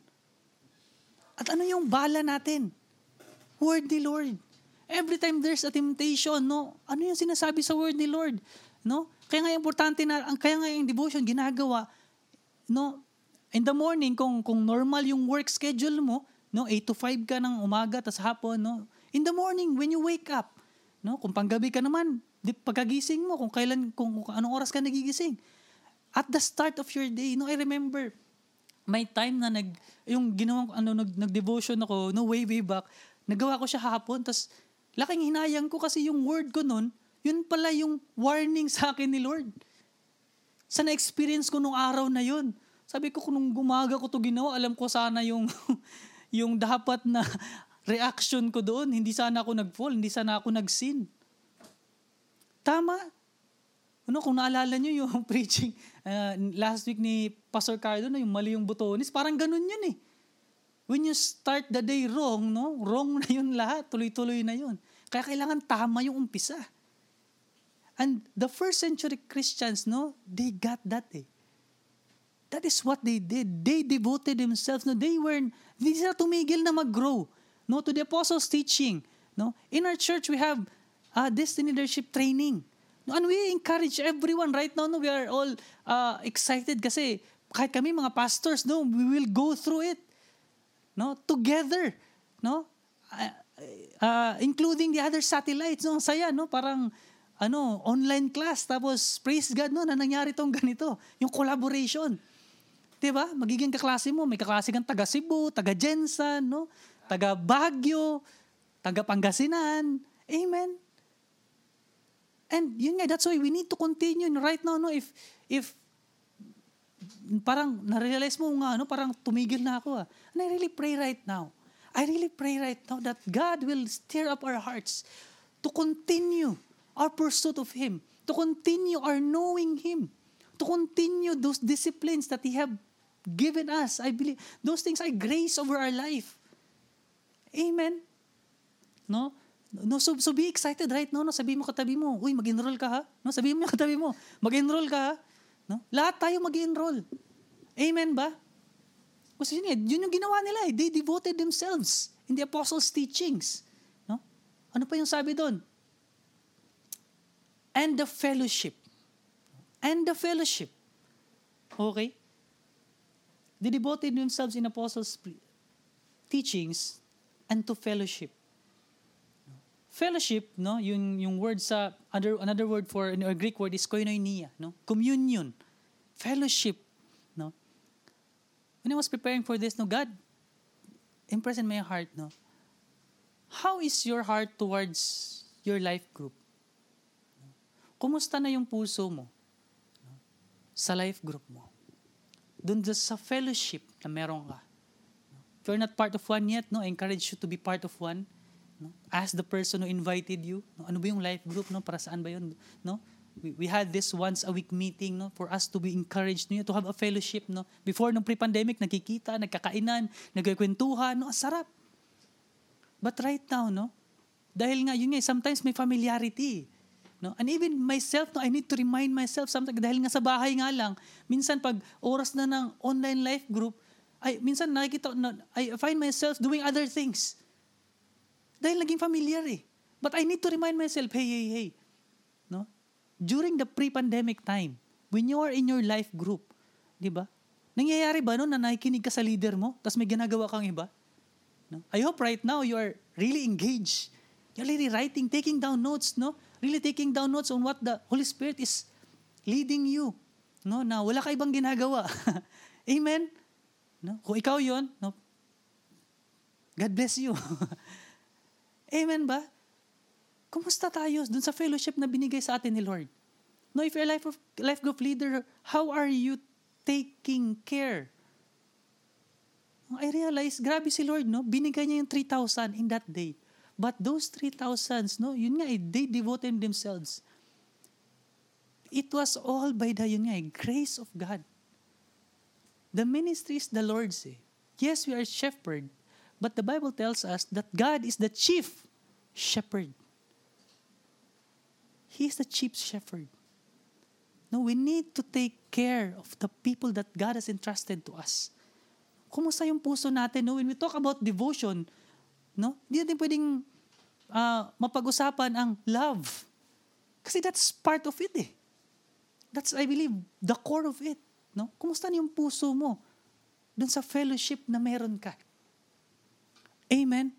At ano yung bala natin? Word ni Lord. Every time there's a temptation, no? Ano yung sinasabi sa word ni Lord? No? Kaya nga importante na, ang kaya nga yung devotion ginagawa, no? In the morning, kung kung normal yung work schedule mo, no, 8 to 5 ka ng umaga tas hapon, no? In the morning when you wake up, no? Kung panggabi ka naman, di pagkagising mo kung kailan kung, kung anong oras ka nagigising. At the start of your day, no, I remember may time na nag yung ginawang ano nag, nag-devotion ako no way way back nagawa ko siya hapon tas laking hinayang ko kasi yung word ko noon yun pala yung warning sa akin ni Lord. Sa na-experience ko nung araw na yun. Sabi ko kung gumaga ko to ginawa alam ko sana yung yung dapat na reaction ko doon. Hindi sana ako nag-fall hindi sana ako nag-sin. Tama. Ano, kung naalala nyo yung preaching uh, last week ni Pastor Cardo, no, yung mali yung butonis, parang ganun yun eh. When you start the day wrong, no, wrong na yun lahat, tuloy-tuloy na yun. Kaya kailangan tama yung umpisa. And the first century Christians, no, they got that eh. That is what they did. They devoted themselves. No, they were, hindi sila tumigil na mag-grow. No, to the apostles' teaching. No, in our church we have uh, destiny leadership training. No, and we encourage everyone right now. No, we are all uh, excited kasi kahit kami mga pastors, no, we will go through it. No, together. No, uh, uh, including the other satellites. No, saya, no, parang ano, online class tapos praise God no na nangyari tong ganito, yung collaboration. 'Di ba? Magiging kaklase mo, may kaklase kang taga Cebu, taga Jensan, no? Taga Baguio, taga Pangasinan. Amen. And yun nga, that's why we need to continue right now, no? If, if, parang na-realize mo nga, no? Parang tumigil na ako, ah. And I really pray right now. I really pray right now that God will stir up our hearts to continue our pursuit of Him, to continue our knowing Him, to continue those disciplines that He have given us. I believe those things are grace over our life. Amen. No? No, so, so be excited right now. No? Sabihin mo katabi mo, uy, mag-enroll ka ha? No? Sabihin mo katabi mo, mag-enroll ka ha? No? Lahat tayo mag-enroll. Amen ba? Kasi yun, yun yung ginawa nila eh. They devoted themselves in the apostles' teachings. No? Ano pa yung sabi doon? And the fellowship. And the fellowship. Okay? They devoted themselves in apostles' teachings and to fellowship fellowship, no, yung yung word sa other another word for or Greek word is koinonia, no? Communion. Fellowship, no? When I was preparing for this, no, God impressed in my heart, no. How is your heart towards your life group? Kumusta na yung puso mo no? sa life group mo? Doon sa fellowship na meron ka. If you're not part of one yet, no, I encourage you to be part of one no? Ask the person who invited you, no? ano ba yung life group, no? Para saan ba yun, no? we, we had this once a week meeting no? For us to be encouraged no, to have a fellowship no? Before nung pre-pandemic nagkikita nagkakainan nagkikwentuhan no? Sarap. But right now no? Dahil nga yun nga sometimes may familiarity no? And even myself no? I need to remind myself sometimes dahil nga sa bahay nga lang minsan pag oras na ng online life group ay minsan nakikita na, I find myself doing other things dahil naging familiar eh but I need to remind myself hey hey hey no during the pre-pandemic time, when you are in your life group, di ba? Nangyayari ba no na nakikinig ka sa leader mo, tapos may ginagawa kang iba? No? I hope right now you are really engaged. You're really writing, taking down notes, no? Really taking down notes on what the Holy Spirit is leading you. No, na wala ka ibang ginagawa. Amen? No? Kung ikaw yon, no? God bless you. Amen ba? Kumusta tayo dun sa fellowship na binigay sa atin ni Lord? No, if you're a life, of, life group leader, how are you taking care? I realize, grabe si Lord, no? Binigay niya yung 3,000 in that day. But those 3,000, no? Yun nga, eh, they devoted themselves. It was all by the, yun nga, eh, grace of God. The ministry is the Lord's, eh. Yes, we are shepherd, but the Bible tells us that God is the chief shepherd. He is the chief shepherd. No, we need to take care of the people that God has entrusted to us. Kumusta yung puso natin? No? When we talk about devotion, no? Hindi natin pwedeng uh, mapag-usapan ang love. Kasi that's part of it eh. That's, I believe, the core of it. No? Kumusta yung puso mo dun sa fellowship na meron ka? Amen?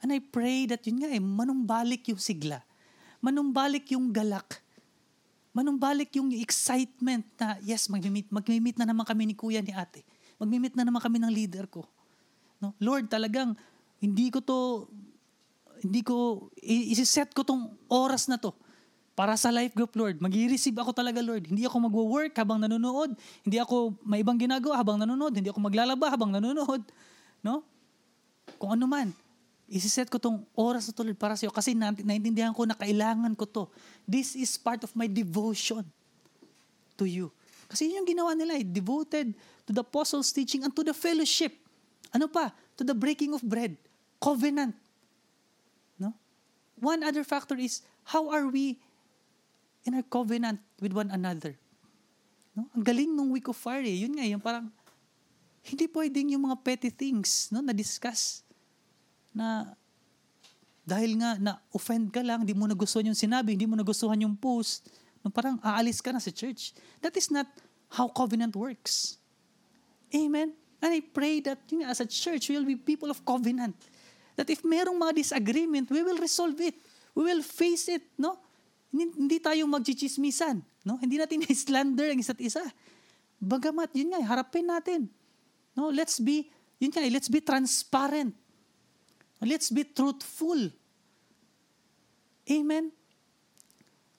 And I pray that yun nga eh, manumbalik yung sigla manumbalik yung galak. Manumbalik yung excitement na, yes, mag-meet, mag-meet na naman kami ni kuya ni ate. Mag-meet na naman kami ng leader ko. No? Lord, talagang hindi ko to, hindi ko, isi-set ko tong oras na to para sa life group, Lord. Mag-receive ako talaga, Lord. Hindi ako magwo-work habang nanonood. Hindi ako may ibang ginagawa habang nanonood. Hindi ako maglalaba habang nanonood. No? Kung ano man isiset ko tong oras na tulad para sa iyo kasi naintindihan ko na kailangan ko to. This is part of my devotion to you. Kasi yun yung ginawa nila, eh, devoted to the apostles' teaching and to the fellowship. Ano pa? To the breaking of bread. Covenant. No? One other factor is, how are we in our covenant with one another? No? Ang galing nung week of fire eh. Yun nga, yung parang, hindi pwedeng yung mga petty things no, na-discuss na dahil nga na-offend ka lang, hindi mo nagustuhan yung sinabi, hindi mo nagustuhan yung post, no, parang aalis ka na sa church. That is not how covenant works. Amen? And I pray that know, as a church, we will be people of covenant. That if merong mga disagreement, we will resolve it. We will face it, no? Hindi, hindi tayo magchichismisan, no? Hindi natin slander ang isa't isa. Bagamat, yun nga, harapin natin. No, let's be, yun nga, let's be transparent. Let's be truthful. Amen?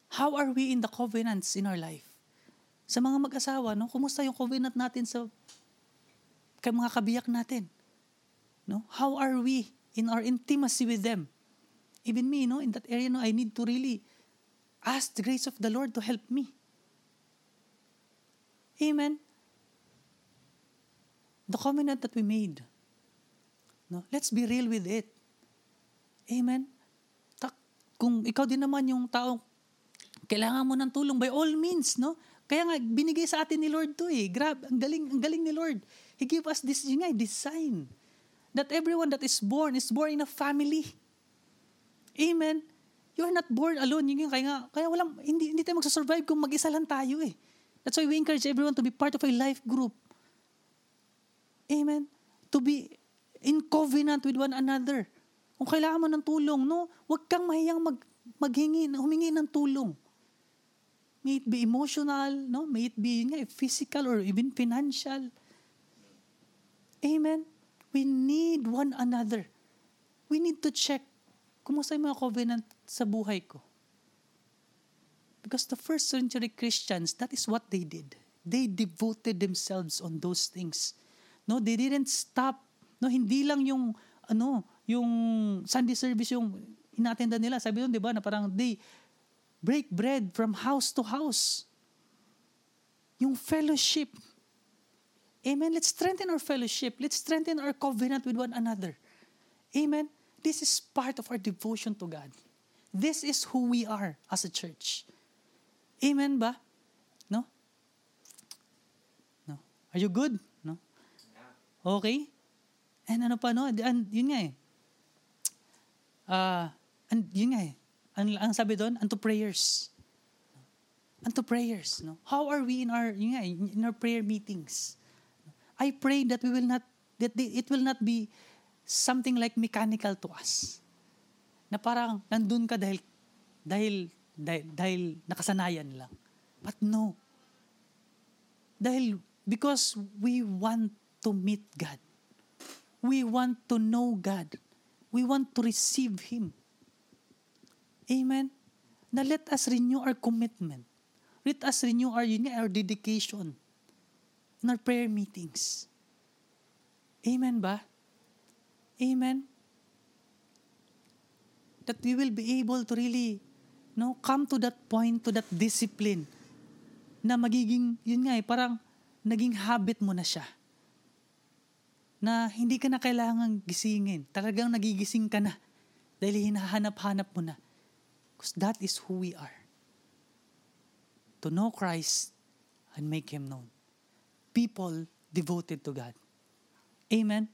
How are we in the covenants in our life? Sa mga mag-asawa, no? Kumusta yung covenant natin sa kay mga kabiyak natin? No? How are we in our intimacy with them? Even me, no, in that area, no, I need to really ask the grace of the Lord to help me. Amen. The covenant that we made, No? Let's be real with it. Amen? Tak, kung ikaw din naman yung tao, kailangan mo ng tulong by all means, no? Kaya nga, binigay sa atin ni Lord to eh. Grab, ang galing, ang galing ni Lord. He gave us this, yun nga, design. That everyone that is born is born in a family. Amen? You are not born alone. Yun yung, kaya nga, kaya walang, hindi, hindi tayo magsasurvive kung mag-isa lang tayo eh. That's why we encourage everyone to be part of a life group. Amen? To be in covenant with one another. Kung kailangan mo ng tulong, no, huwag kang mahiyang mag, maghingi, humingi ng tulong. May it be emotional, no? May it be nga, physical or even financial. Amen? We need one another. We need to check, kumusta yung mga covenant sa buhay ko? Because the first century Christians, that is what they did. They devoted themselves on those things. No, they didn't stop No, hindi lang yung ano, yung Sunday service yung inattenda nila. Sabi doon, 'di ba, na parang they break bread from house to house. Yung fellowship. Amen. Let's strengthen our fellowship. Let's strengthen our covenant with one another. Amen. This is part of our devotion to God. This is who we are as a church. Amen ba? No? No. Are you good? No? Okay? And ano pa, no? And yun nga eh. Ah, and yun nga eh. Ang, ang sabi doon, unto prayers. Unto prayers, no? How are we in our, yun nga, eh, in our prayer meetings? I pray that we will not, that it will not be something like mechanical to us. Na parang nandun ka dahil, dahil, dahil, dahil nakasanayan lang. But no. Dahil, because we want to meet God. We want to know God. We want to receive Him. Amen? Na let us renew our commitment. Let us renew our, our dedication in our prayer meetings. Amen ba? Amen? That we will be able to really no, come to that point, to that discipline na magiging, yun nga eh, parang naging habit mo na siya. Na hindi ka na kailangang gisingin. Talagang nagigising ka na. Dahil hinahanap-hanap mo na. Because that is who we are. To know Christ and make Him known. People devoted to God. Amen?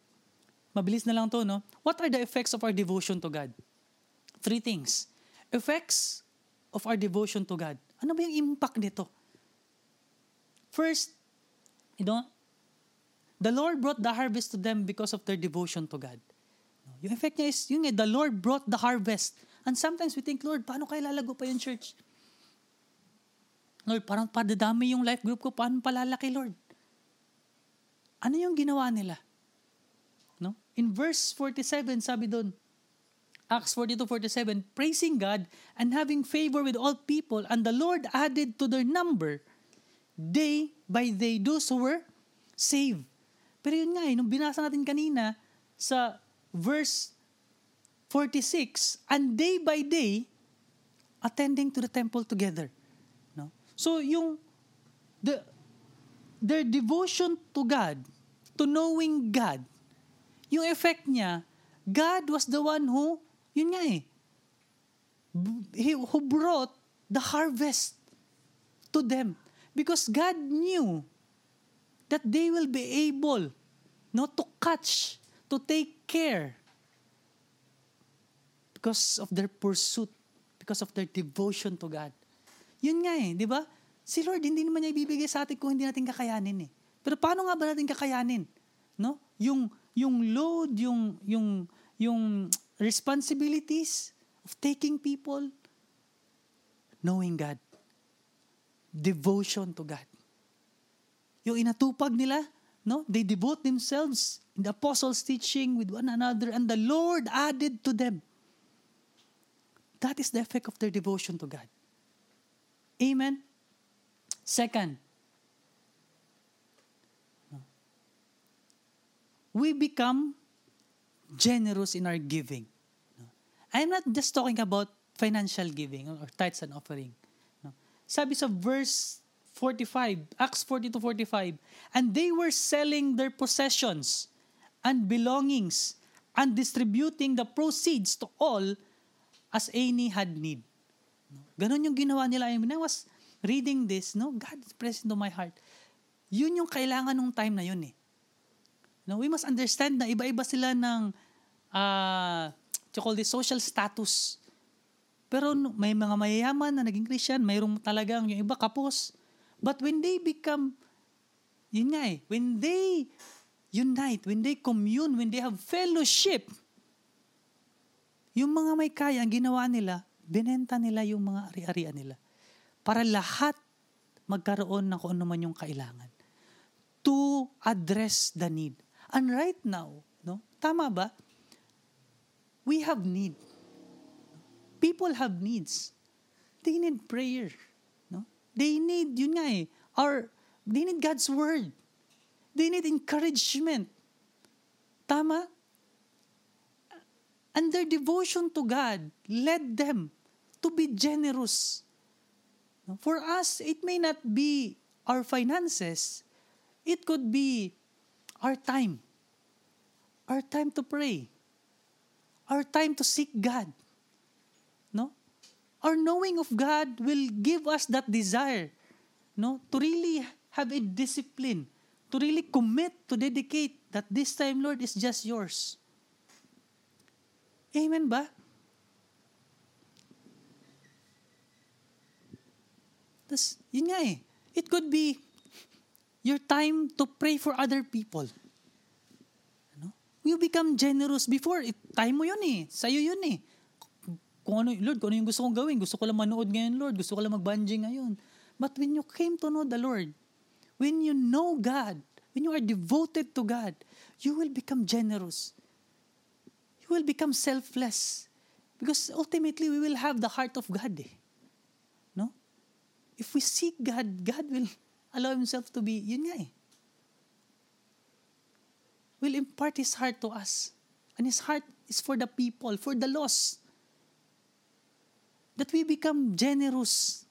Mabilis na lang to, no? What are the effects of our devotion to God? Three things. Effects of our devotion to God. Ano ba yung impact nito? First, you know, the Lord brought the harvest to them because of their devotion to God. Yung effect niya is, yung eh, the Lord brought the harvest. And sometimes we think, Lord, paano kaya lalago pa yung church? Lord, parang padadami yung life group ko, paano palalaki, Lord? Ano yung ginawa nila? No? In verse 47, sabi doon, Acts 42:47, praising God and having favor with all people, and the Lord added to their number day by day those who were saved. Pero yun nga eh, nung binasa natin kanina sa verse 46, and day by day, attending to the temple together. No? So yung the their devotion to God, to knowing God, yung effect niya, God was the one who, yun nga eh, he, who brought the harvest to them. Because God knew that they will be able no, to catch, to take care because of their pursuit, because of their devotion to God. Yun nga eh, di ba? Si Lord, hindi naman niya ibibigay sa atin kung hindi natin kakayanin eh. Pero paano nga ba natin kakayanin? No? Yung, yung load, yung, yung, yung responsibilities of taking people, knowing God. Devotion to God. Yung inatupag nila, no? They devote themselves in the apostles' teaching with one another, and the Lord added to them. That is the effect of their devotion to God. Amen. Second, we become generous in our giving. I'm not just talking about financial giving or tithes and offering. Sabi sa verse 45, Acts 40 to 45, and they were selling their possessions and belongings and distributing the proceeds to all as any had need. No? Ganon yung ginawa nila. When I was reading this, no, God is present to my heart. Yun yung kailangan nung time na yun eh. No, we must understand na iba-iba sila ng uh, to call this social status. Pero may mga mayayaman na naging Christian, mayroong talagang yung iba kapos. But when they become, yun nga eh, when they unite, when they commune, when they have fellowship, yung mga may kaya, ang ginawa nila, binenta nila yung mga ari-arian nila. Para lahat magkaroon ng kung ano man yung kailangan. To address the need. And right now, no? Tama ba? We have need. People have needs. They need prayer. They need, yun nga eh, our, they need God's word. They need encouragement. Tama? And their devotion to God led them to be generous? For us, it may not be our finances. It could be our time. Our time to pray. Our time to seek God. Our knowing of God will give us that desire, no, to really have a discipline, to really commit, to dedicate that this time, Lord, is just yours. Amen ba? Tas, yun nga eh. It could be your time to pray for other people. Ano? You become generous before. It, time mo yun eh. Sa'yo yun eh. Kung ano, Lord, kung ano yung gusto kong gawin. Gusto ko lang manood ngayon, Lord. Gusto ko lang mag-bungee ngayon. But when you came to know the Lord, when you know God, when you are devoted to God, you will become generous. You will become selfless. Because ultimately, we will have the heart of God eh. No? If we seek God, God will allow Himself to be, yun nga eh. Will impart His heart to us. And His heart is for the people, for the lost. That we become generous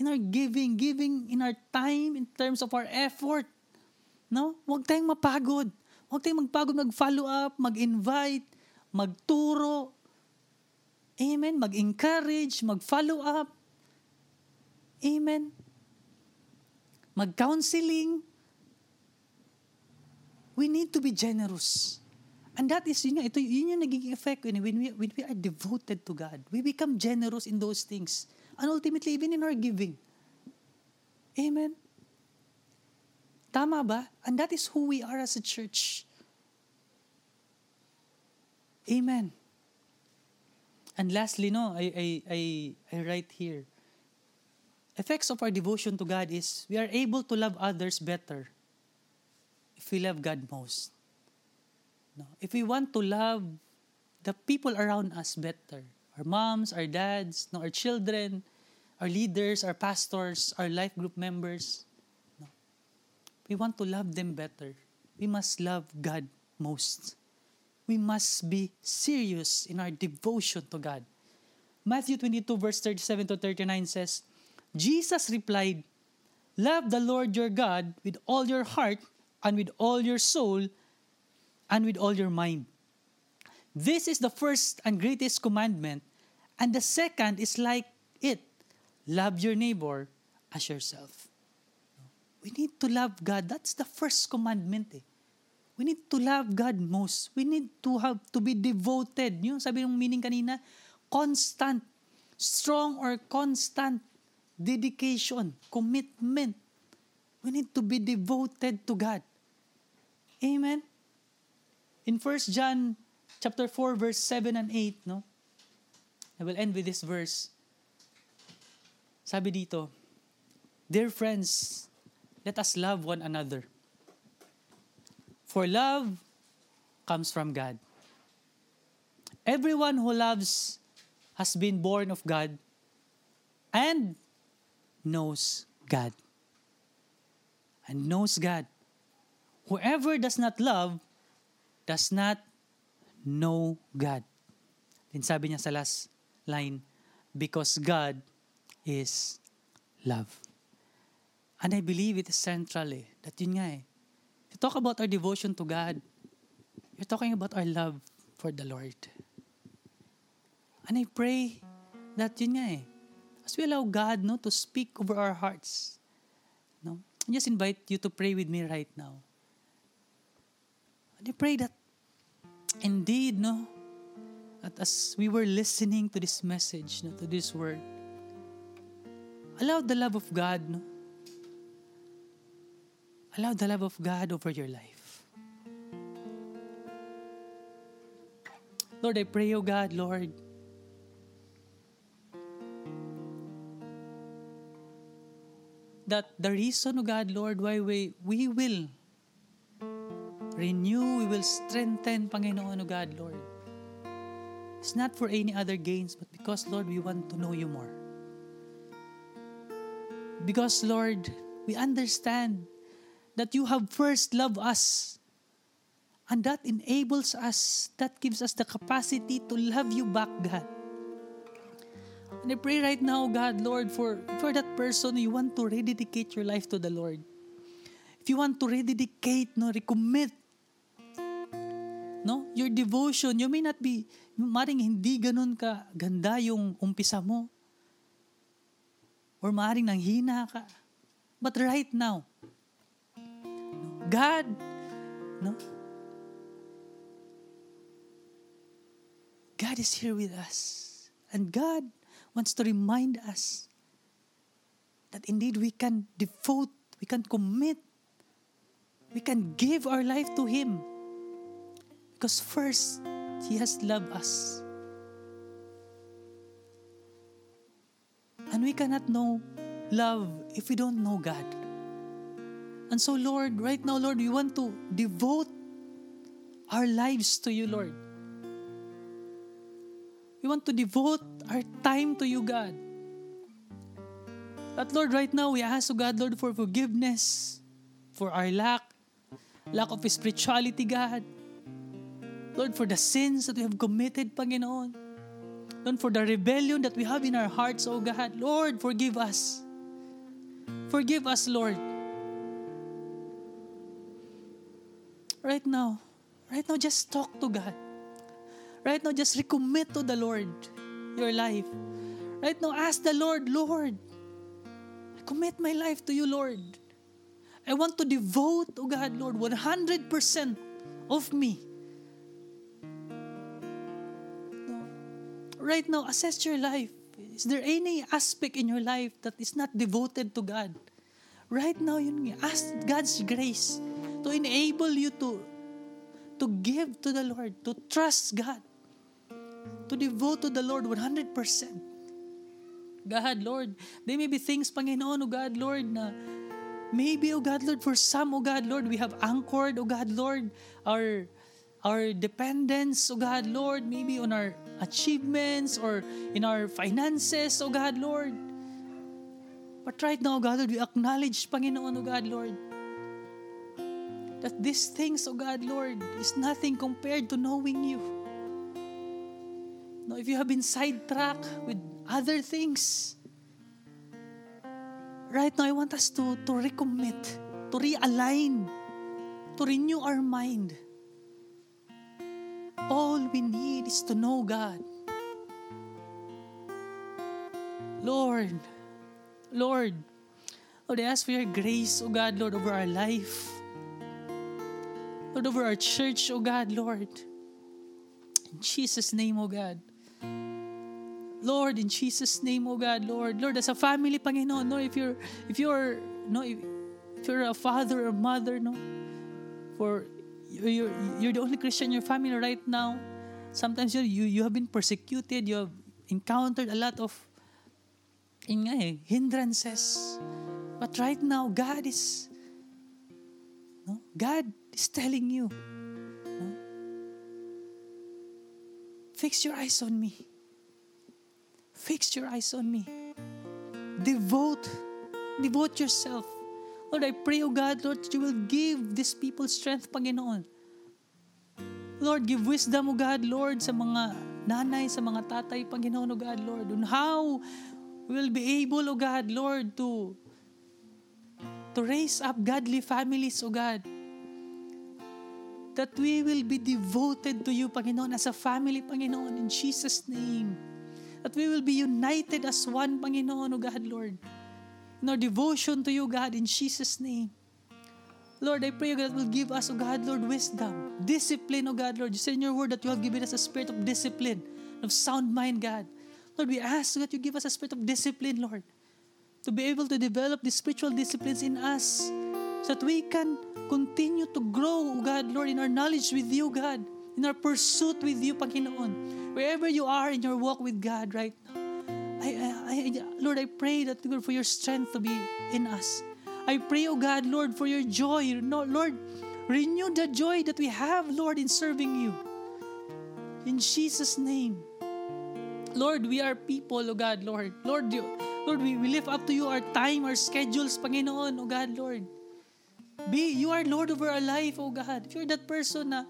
in our giving, giving in our time, in terms of our effort. No? Huwag tayong mapagod. Huwag tayong magpagod mag-follow up, mag-invite, magturo. Amen. Mag-encourage, mag-follow up. Amen. Mag-counseling. We need to be generous. And that is, yun, nga, ito, yun yung nagiging effect when we, when we are devoted to God. We become generous in those things. And ultimately, even in our giving. Amen. Tama ba? And that is who we are as a church. Amen. And lastly, no, I, I, I, I write here, effects of our devotion to God is we are able to love others better if we love God most. No? If we want to love the people around us better, our moms, our dads, no, our children, our leaders, our pastors, our life group members, no, we want to love them better. We must love God most. We must be serious in our devotion to God. Matthew 22, verse 37 to 39 says, Jesus replied, Love the Lord your God with all your heart and with all your soul and with all your mind. This is the first and greatest commandment, and the second is like it love your neighbor as yourself. We need to love God. That's the first commandment. Eh. We need to love God most. We need to have to be devoted. Yung sabi ng meaning kanina, constant, strong or constant dedication, commitment. We need to be devoted to God. Amen. In 1 John chapter 4 verse 7 and 8, no? I will end with this verse. Sabi dito, Dear friends, let us love one another. For love comes from God. Everyone who loves has been born of God and knows God. And knows God. Whoever does not love does not know God. Then sabi niya sa last line, because God is love. And I believe it is central eh, that yun nga eh. To talk about our devotion to God, you're talking about our love for the Lord. And I pray that yun nga eh, as we allow God no, to speak over our hearts, no, I just invite you to pray with me right now. And I pray that indeed, no, that as we were listening to this message, no, to this word, allow the love of God, no, allow the love of God over your life. Lord, I pray, oh God, Lord, that the reason, oh God, Lord, why we, we will renew, we will strengthen, Panginoon, oh God, Lord. It's not for any other gains, but because, Lord, we want to know you more. Because, Lord, we understand that you have first loved us. And that enables us, that gives us the capacity to love you back, God. And I pray right now, God, Lord, for, for that person you want to rededicate your life to the Lord. If you want to rededicate, no, recommit, no, your devotion, you may not be, maring hindi ganun ka ganda yung umpisa mo. Or maring nanghina ka. But right now, God, no, God is here with us. And God wants to remind us that indeed we can devote, we can commit, we can give our life to Him. Because first, He has loved us. And we cannot know love if we don't know God. And so, Lord, right now, Lord, we want to devote our lives to you, Lord. We want to devote our time to you, God. But Lord, right now, we ask, oh God, Lord, for forgiveness for our lack, lack of spirituality, God. Lord, for the sins that we have committed, Panginoon. Lord, for the rebellion that we have in our hearts, oh God. Lord, forgive us. Forgive us, Lord. Right now, right now, just talk to God. Right now, just recommit to the Lord your life. Right now, ask the Lord, Lord, I commit my life to you, Lord. I want to devote, oh God, Lord, 100% of me. Right now, assess your life. Is there any aspect in your life that is not devoted to God? Right now, yun. Ask God's grace to enable you to to give to the Lord, to trust God to devote to the Lord 100%. God, Lord, there may be things, Panginoon, O God, Lord, na maybe, O God, Lord, for some, O God, Lord, we have anchored, O God, Lord, our our dependence, O God, Lord, maybe on our achievements or in our finances, O God, Lord. But right now, God, Lord, we acknowledge, Panginoon, O God, Lord, that these things, O God, Lord, is nothing compared to knowing you. No, if you have been sidetracked with other things, right now I want us to, to recommit, to realign, to renew our mind. All we need is to know God. Lord, Lord, Lord, I ask for your grace, O God, Lord, over our life. Lord, over our church, O God, Lord. In Jesus' name, O God. Lord, in Jesus' name, O God, Lord. Lord, as a family, Panginoon, Lord, if you're, if you're, no, if, if you're a father or mother, no, for you're, you're the only Christian in your family right now, sometimes you, you, you have been persecuted, you have encountered a lot of in nga eh, hindrances. But right now, God is, no, God is telling you, no, fix your eyes on me. Fix your eyes on me. Devote, devote yourself. Lord, I pray, O God, Lord, that you will give these people strength, Panginoon. Lord, give wisdom, O God, Lord, sa mga nanay, sa mga tatay, Panginoon, O God, Lord, on how we will be able, O God, Lord, to to raise up godly families, O God. That we will be devoted to you, Panginoon, as a family, Panginoon, in Jesus' name. That we will be united as one, Panginoon, O God, Lord. In our devotion to you, God, in Jesus' name. Lord, I pray, God, will give us, O God, Lord, wisdom, discipline, O God, Lord. You said in your word that you have given us a spirit of discipline, of sound mind, God. Lord, we ask that you give us a spirit of discipline, Lord, to be able to develop the spiritual disciplines in us so that we can continue to grow, O God, Lord, in our knowledge with you, God, in our pursuit with you, Panginoon. Wherever you are in your walk with God right now, I, I, I, Lord, I pray that Lord, for your strength to be in us. I pray, oh God, Lord, for your joy. No, Lord, renew the joy that we have, Lord, in serving you. In Jesus' name. Lord, we are people, oh God, Lord. Lord, you, Lord, we, we lift up to you our time, our schedules, Panginoon, oh God, Lord. Be, you are Lord over our life, oh God. If you're that person na,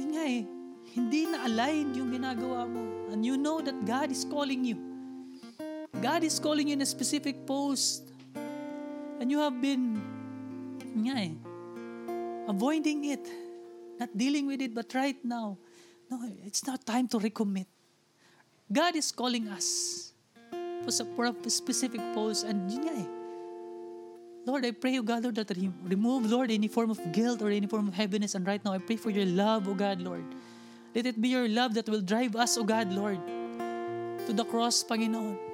yun nga eh, hindi na aligned yung ginagawa mo. And you know that God is calling you. God is calling you in a specific post. And you have been nga eh, avoiding it, not dealing with it, but right now, no, it's not time to recommit. God is calling us for a specific post and yun nga eh, Lord, I pray, O God, Lord, that remove, Lord, any form of guilt or any form of heaviness. And right now, I pray for your love, O God, Lord. Let it be your love that will drive us, O God, Lord, to the cross, Panginoon.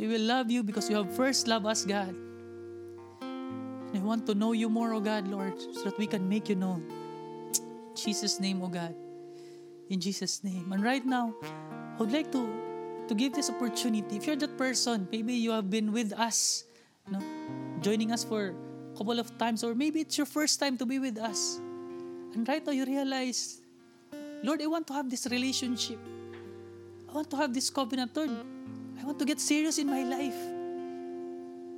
They will love you because you have first loved us, God. And I want to know you more, O God, Lord, so that we can make you known. In Jesus' name, O God. In Jesus' name. And right now, I would like to, to give this opportunity. If you're that person, maybe you have been with us no? joining us for a couple of times, or maybe it's your first time to be with us. And right now you realize, Lord, I want to have this relationship. I want to have this covenant, Lord. I want to get serious in my life.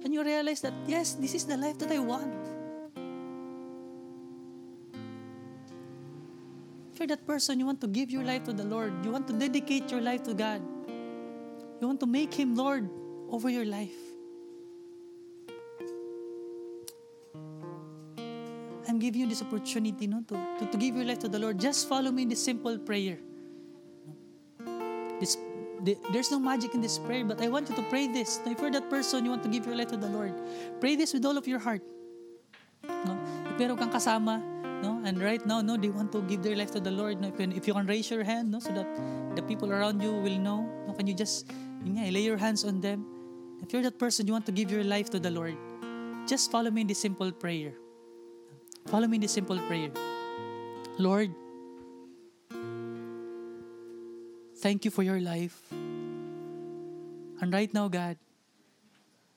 And you realize that, yes, this is the life that I want. If you're that person, you want to give your life to the Lord. You want to dedicate your life to God. You want to make Him Lord over your life. I'm giving you this opportunity no, to, to, to give your life to the Lord. Just follow me in this simple prayer. There's no magic in this prayer, but I want you to pray this. If you're that person, you want to give your life to the Lord, pray this with all of your heart. No? If kang kasama, no? and right now, no, they want to give their life to the Lord. No? If, you, if you can raise your hand, no? so that the people around you will know, no? can you just yun nga, lay your hands on them? If you're that person, you want to give your life to the Lord, just follow me in this simple prayer. Follow me in this simple prayer. Lord, thank you for your life. And right now, God,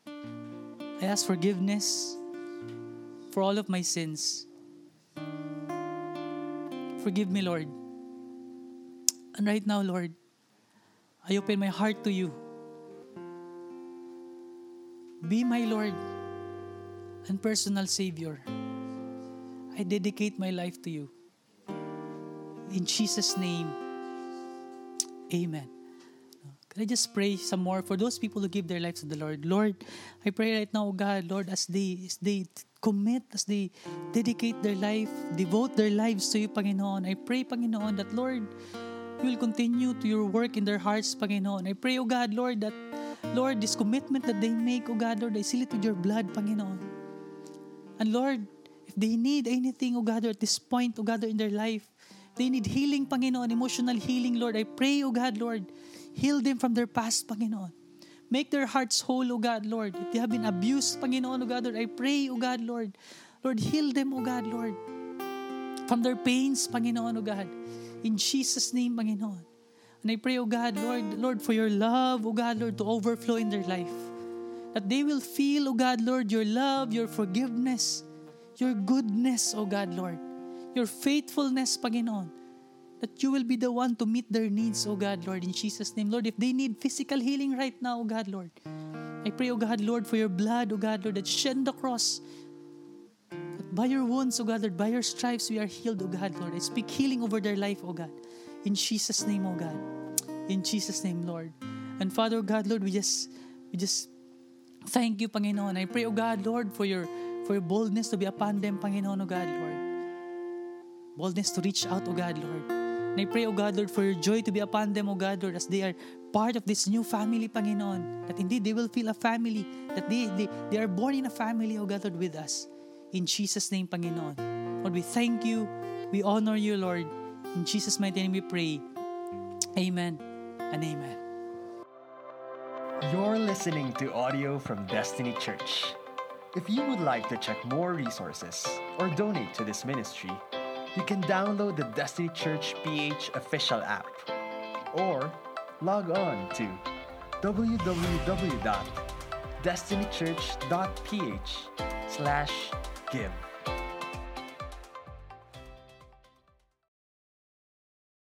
I ask forgiveness for all of my sins. Forgive me, Lord. And right now, Lord, I open my heart to you. Be my Lord and personal Savior. I dedicate my life to you. In Jesus' name, Amen. Can I just pray some more for those people who give their lives to the Lord? Lord, I pray right now, God, Lord, as they, as they commit, as they dedicate their life, devote their lives to you, Panginoon. I pray, Panginoon, that, Lord, you will continue to your work in their hearts, Panginoon. I pray, O God, Lord, that, Lord, this commitment that they make, O God, Lord, I seal it with your blood, Panginoon. And Lord, they need anything, O God, at this point, O God, in their life, they need healing, Panginoon, emotional healing, Lord. I pray, O God, Lord, heal them from their past, Panginoon. Make their hearts whole, O God, Lord. If they have been abused, Panginoon, O God, Lord, I pray, O God, Lord, Lord, heal them, O God, Lord, from their pains, Panginoon, O God. In Jesus' name, Panginoon. And I pray, O God, Lord, Lord, for your love, O God, Lord, to overflow in their life. That they will feel, O God, Lord, your love, your forgiveness, your goodness, O God, Lord. Your faithfulness, Panginoon. That you will be the one to meet their needs, O God, Lord, in Jesus' name. Lord, if they need physical healing right now, O God, Lord, I pray, O God, Lord, for your blood, O God, Lord, that shed the cross. That by your wounds, O God, Lord, by your stripes, we are healed, O God, Lord. I speak healing over their life, O God. In Jesus' name, O God. In Jesus' name, Lord. And Father, God, Lord, we just, we just thank you, Panginoon. I pray, O God, Lord, for your for your boldness to be upon them, Panginoon, O God, Lord. Boldness to reach out, O God, Lord. And I pray, O God, Lord, for your joy to be upon them, O God, Lord, as they are part of this new family, Panginoon. That indeed they will feel a family, that they, they, they are born in a family, O God, Lord, with us. In Jesus' name, Panginoon. Lord, we thank you. We honor you, Lord. In Jesus' mighty name we pray. Amen and amen. You're listening to audio from Destiny Church. If you would like to check more resources or donate to this ministry, you can download the Destiny Church PH official app or log on to www.destinychurch.ph slash give.